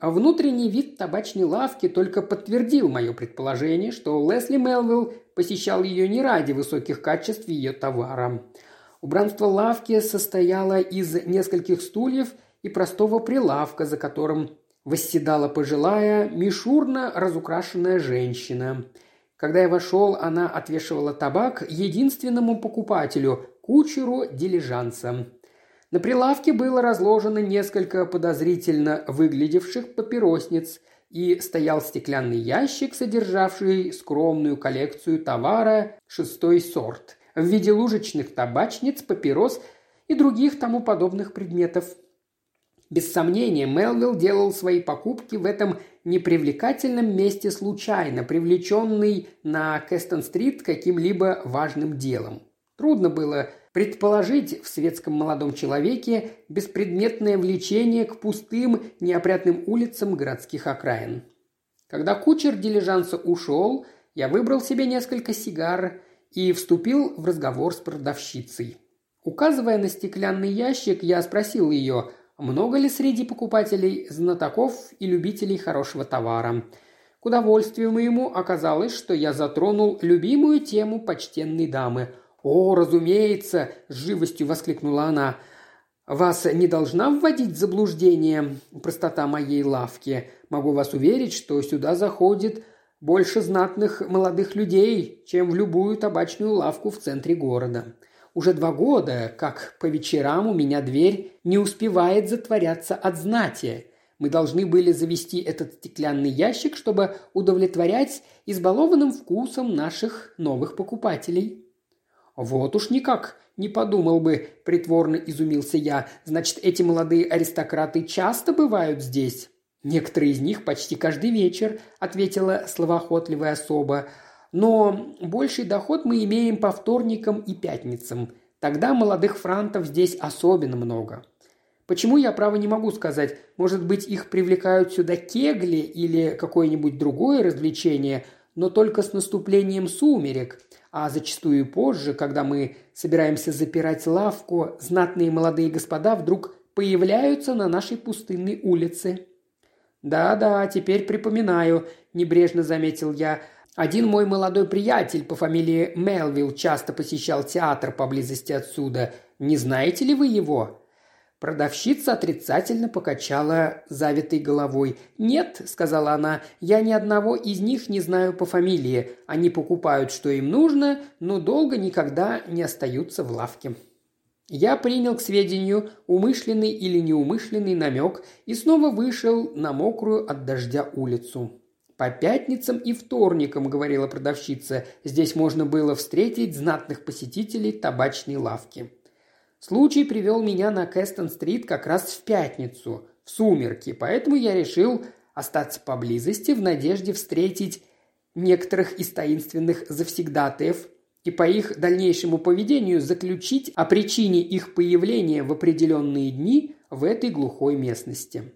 А внутренний вид табачной лавки только подтвердил мое предположение, что Лесли Мелвилл посещал ее не ради высоких качеств ее товара. Убранство лавки состояло из нескольких стульев и простого прилавка, за которым восседала пожилая, мишурно разукрашенная женщина. Когда я вошел, она отвешивала табак единственному покупателю – кучеру дилижанса. На прилавке было разложено несколько подозрительно выглядевших папиросниц и стоял стеклянный ящик, содержавший скромную коллекцию товара шестой сорт в виде лужечных табачниц, папирос и других тому подобных предметов. Без сомнения, Мелвилл делал свои покупки в этом непривлекательном месте случайно, привлеченный на Кэстон-стрит каким-либо важным делом. Трудно было предположить в светском молодом человеке беспредметное влечение к пустым, неопрятным улицам городских окраин. Когда кучер дилижанса ушел, я выбрал себе несколько сигар и вступил в разговор с продавщицей. Указывая на стеклянный ящик, я спросил ее, много ли среди покупателей знатоков и любителей хорошего товара. К удовольствию моему оказалось, что я затронул любимую тему почтенной дамы – «О, разумеется!» – с живостью воскликнула она. «Вас не должна вводить в заблуждение простота моей лавки. Могу вас уверить, что сюда заходит больше знатных молодых людей, чем в любую табачную лавку в центре города. Уже два года, как по вечерам у меня дверь не успевает затворяться от знати. Мы должны были завести этот стеклянный ящик, чтобы удовлетворять избалованным вкусом наших новых покупателей. Вот уж никак не подумал бы, притворно изумился я. Значит, эти молодые аристократы часто бывают здесь? Некоторые из них почти каждый вечер, ответила словоохотливая особа. Но больший доход мы имеем по вторникам и пятницам. Тогда молодых франтов здесь особенно много. Почему я, право, не могу сказать? Может быть, их привлекают сюда кегли или какое-нибудь другое развлечение, но только с наступлением сумерек, а зачастую позже, когда мы собираемся запирать лавку, знатные молодые господа вдруг появляются на нашей пустынной улице. «Да-да, теперь припоминаю», – небрежно заметил я. Один мой молодой приятель по фамилии Мелвилл часто посещал театр поблизости отсюда. Не знаете ли вы его?» Продавщица отрицательно покачала завитой головой. «Нет», — сказала она, — «я ни одного из них не знаю по фамилии. Они покупают, что им нужно, но долго никогда не остаются в лавке». Я принял к сведению умышленный или неумышленный намек и снова вышел на мокрую от дождя улицу. «По пятницам и вторникам», — говорила продавщица, — «здесь можно было встретить знатных посетителей табачной лавки». Случай привел меня на Кэстон-стрит как раз в пятницу, в сумерки, поэтому я решил остаться поблизости в надежде встретить некоторых из таинственных завсегдатаев и по их дальнейшему поведению заключить о причине их появления в определенные дни в этой глухой местности.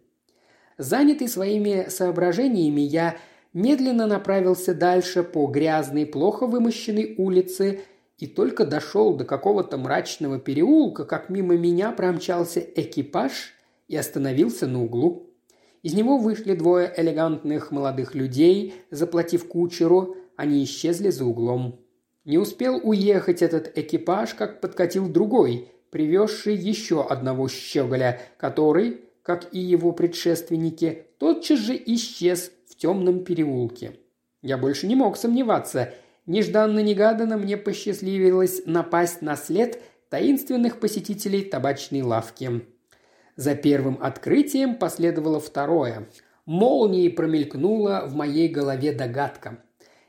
Занятый своими соображениями, я медленно направился дальше по грязной, плохо вымощенной улице и только дошел до какого-то мрачного переулка, как мимо меня промчался экипаж и остановился на углу. Из него вышли двое элегантных молодых людей, заплатив кучеру, они исчезли за углом. Не успел уехать этот экипаж, как подкатил другой, привезший еще одного щеголя, который, как и его предшественники, тотчас же исчез в темном переулке. Я больше не мог сомневаться. Нежданно-негаданно мне посчастливилось напасть на след таинственных посетителей табачной лавки. За первым открытием последовало второе. Молнией промелькнула в моей голове догадка.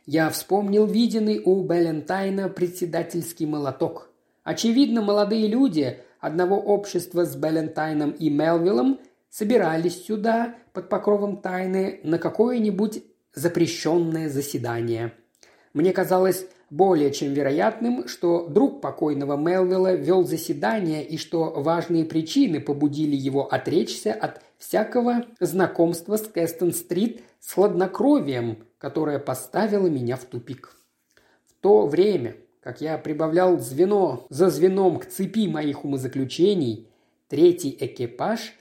Я вспомнил виденный у Беллентайна председательский молоток. Очевидно, молодые люди одного общества с Беллентайном и Мелвиллом собирались сюда под покровом тайны на какое-нибудь запрещенное заседание. Мне казалось более чем вероятным, что друг покойного Мелвилла вел заседание и что важные причины побудили его отречься от всякого знакомства с Кэстон-стрит с хладнокровием, которое поставило меня в тупик. В то время, как я прибавлял звено за звеном к цепи моих умозаключений, третий экипаж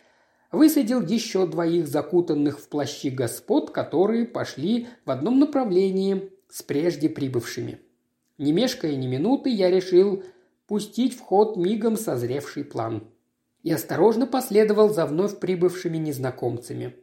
высадил еще двоих закутанных в плащи господ, которые пошли в одном направлении с прежде прибывшими. Не мешкая ни минуты, я решил пустить в ход мигом созревший план. И осторожно последовал за вновь прибывшими незнакомцами.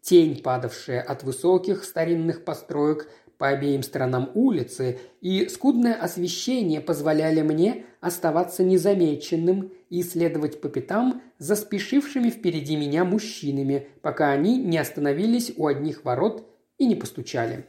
Тень, падавшая от высоких старинных построек по обеим сторонам улицы, и скудное освещение позволяли мне оставаться незамеченным и следовать по пятам за спешившими впереди меня мужчинами, пока они не остановились у одних ворот и не постучали.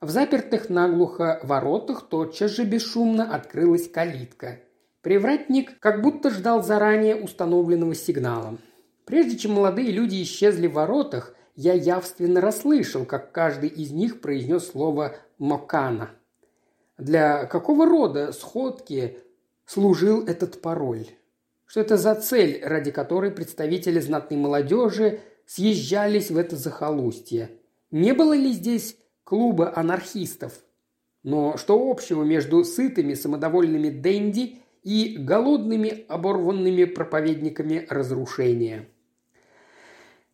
В запертых наглухо воротах тотчас же бесшумно открылась калитка. Привратник как будто ждал заранее установленного сигнала. Прежде чем молодые люди исчезли в воротах, я явственно расслышал, как каждый из них произнес слово «мокана». Для какого рода сходки служил этот пароль? Что это за цель, ради которой представители знатной молодежи съезжались в это захолустье? Не было ли здесь клуба анархистов? Но что общего между сытыми самодовольными денди и голодными оборванными проповедниками разрушения?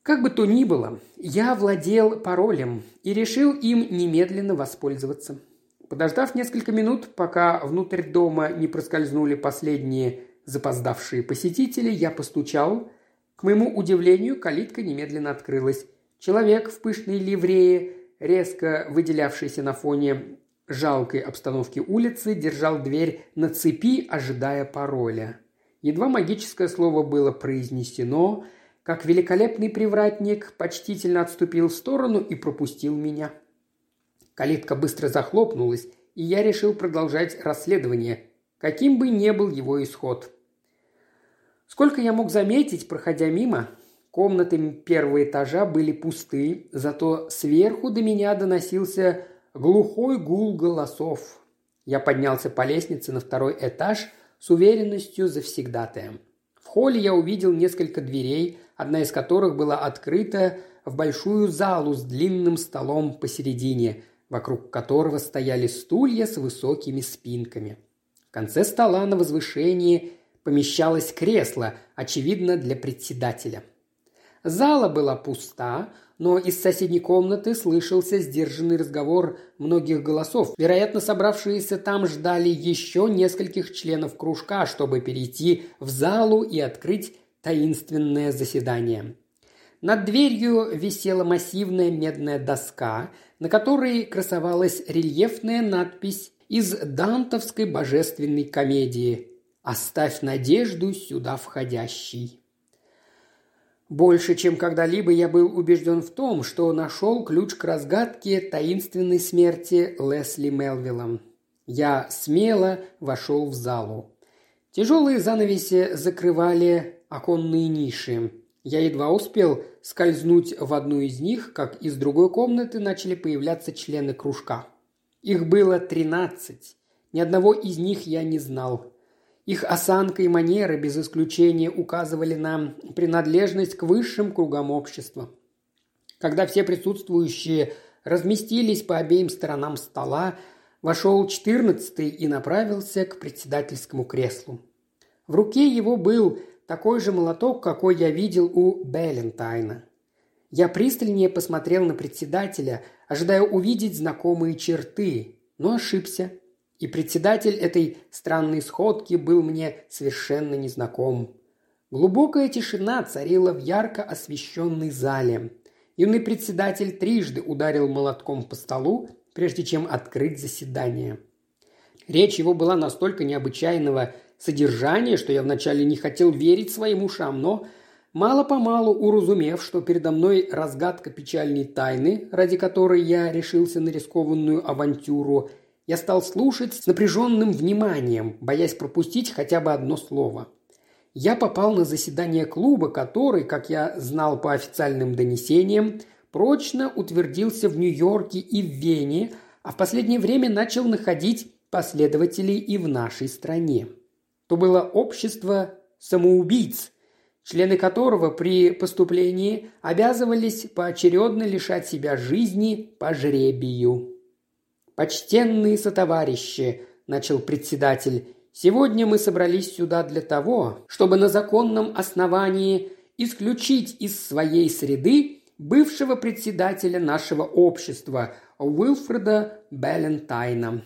Как бы то ни было, я владел паролем и решил им немедленно воспользоваться. Подождав несколько минут, пока внутрь дома не проскользнули последние запоздавшие посетители, я постучал. К моему удивлению, калитка немедленно открылась. Человек в пышной ливрее, резко выделявшийся на фоне жалкой обстановки улицы, держал дверь на цепи, ожидая пароля. Едва магическое слово было произнесено, как великолепный привратник почтительно отступил в сторону и пропустил меня. Калитка быстро захлопнулась, и я решил продолжать расследование, каким бы ни был его исход. Сколько я мог заметить, проходя мимо, комнаты первого этажа были пусты, зато сверху до меня доносился глухой гул голосов. Я поднялся по лестнице на второй этаж с уверенностью завсегдатаем. В холле я увидел несколько дверей, одна из которых была открыта в большую залу с длинным столом посередине, вокруг которого стояли стулья с высокими спинками. В конце стола на возвышении помещалось кресло, очевидно, для председателя. Зала была пуста, но из соседней комнаты слышался сдержанный разговор многих голосов. Вероятно, собравшиеся там ждали еще нескольких членов кружка, чтобы перейти в залу и открыть таинственное заседание. Над дверью висела массивная медная доска, на которой красовалась рельефная надпись из дантовской божественной комедии «Оставь надежду сюда входящий». Больше, чем когда-либо я был убежден в том, что нашел ключ к разгадке таинственной смерти Лесли Мелвилла. Я смело вошел в залу. Тяжелые занавеси закрывали оконные ниши. Я едва успел скользнуть в одну из них, как из другой комнаты начали появляться члены кружка. Их было тринадцать. Ни одного из них я не знал. Их осанка и манеры без исключения указывали на принадлежность к высшим кругам общества. Когда все присутствующие разместились по обеим сторонам стола, вошел четырнадцатый и направился к председательскому креслу. В руке его был такой же молоток, какой я видел у Беллентайна. Я пристальнее посмотрел на председателя, ожидая увидеть знакомые черты, но ошибся – и председатель этой странной сходки был мне совершенно незнаком. Глубокая тишина царила в ярко освещенной зале. Юный председатель трижды ударил молотком по столу, прежде чем открыть заседание. Речь его была настолько необычайного содержания, что я вначале не хотел верить своим ушам, но мало-помалу уразумев, что передо мной разгадка печальной тайны, ради которой я решился на рискованную авантюру – я стал слушать с напряженным вниманием, боясь пропустить хотя бы одно слово. Я попал на заседание клуба, который, как я знал по официальным донесениям, прочно утвердился в Нью-Йорке и в Вене, а в последнее время начал находить последователей и в нашей стране. То было общество самоубийц, члены которого при поступлении обязывались поочередно лишать себя жизни по жребию. «Почтенные сотоварищи», – начал председатель, – «сегодня мы собрались сюда для того, чтобы на законном основании исключить из своей среды бывшего председателя нашего общества Уилфреда Беллентайна.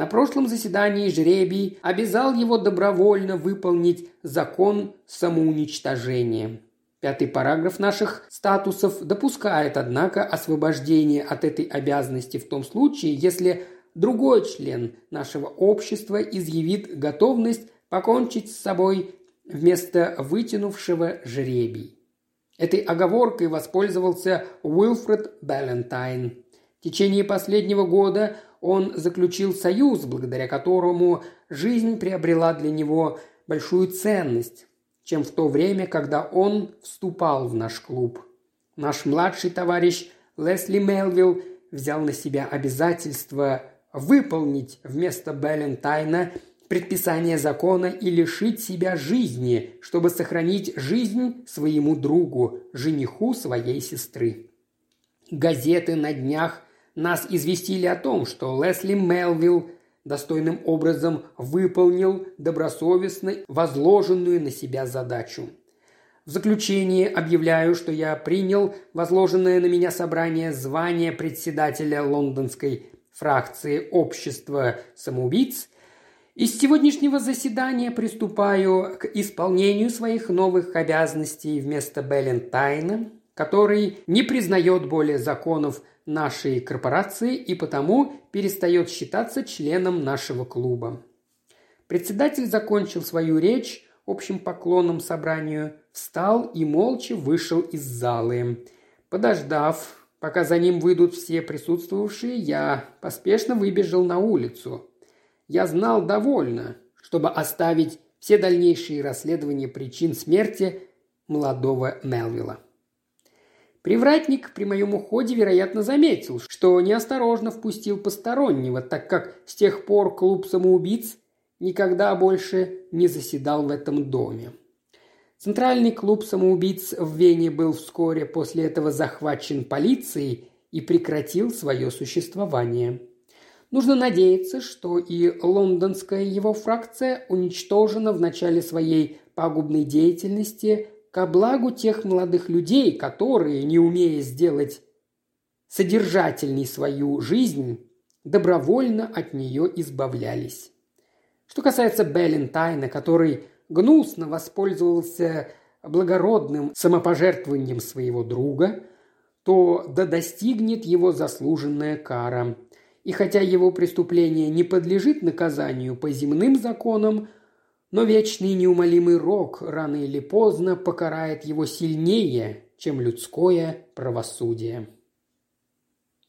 На прошлом заседании жребий обязал его добровольно выполнить закон самоуничтожения. Пятый параграф наших статусов допускает, однако, освобождение от этой обязанности в том случае, если другой член нашего общества изъявит готовность покончить с собой вместо вытянувшего жребий. Этой оговоркой воспользовался Уилфред Балентайн. В течение последнего года он заключил союз, благодаря которому жизнь приобрела для него большую ценность чем в то время, когда он вступал в наш клуб. Наш младший товарищ Лесли Мелвилл взял на себя обязательство выполнить вместо Балентайна предписание закона и лишить себя жизни, чтобы сохранить жизнь своему другу, жениху своей сестры. Газеты на днях нас известили о том, что Лесли Мелвилл достойным образом выполнил добросовестно возложенную на себя задачу. В заключение объявляю, что я принял возложенное на меня собрание звание председателя Лондонской фракции общества самоубийц, из сегодняшнего заседания приступаю к исполнению своих новых обязанностей вместо Беллентайна, который не признает более законов нашей корпорации и потому перестает считаться членом нашего клуба. Председатель закончил свою речь общим поклоном собранию, встал и молча вышел из залы. Подождав, пока за ним выйдут все присутствовавшие, я поспешно выбежал на улицу. Я знал довольно, чтобы оставить все дальнейшие расследования причин смерти молодого Мелвилла. Привратник при моем уходе, вероятно, заметил, что неосторожно впустил постороннего, так как с тех пор клуб самоубийц никогда больше не заседал в этом доме. Центральный клуб самоубийц в Вене был вскоре после этого захвачен полицией и прекратил свое существование. Нужно надеяться, что и лондонская его фракция уничтожена в начале своей пагубной деятельности ко благу тех молодых людей, которые, не умея сделать содержательней свою жизнь, добровольно от нее избавлялись. Что касается Беллентайна, который гнусно воспользовался благородным самопожертвованием своего друга, то да достигнет его заслуженная кара – и хотя его преступление не подлежит наказанию по земным законам, но вечный неумолимый рок рано или поздно покарает его сильнее, чем людское правосудие.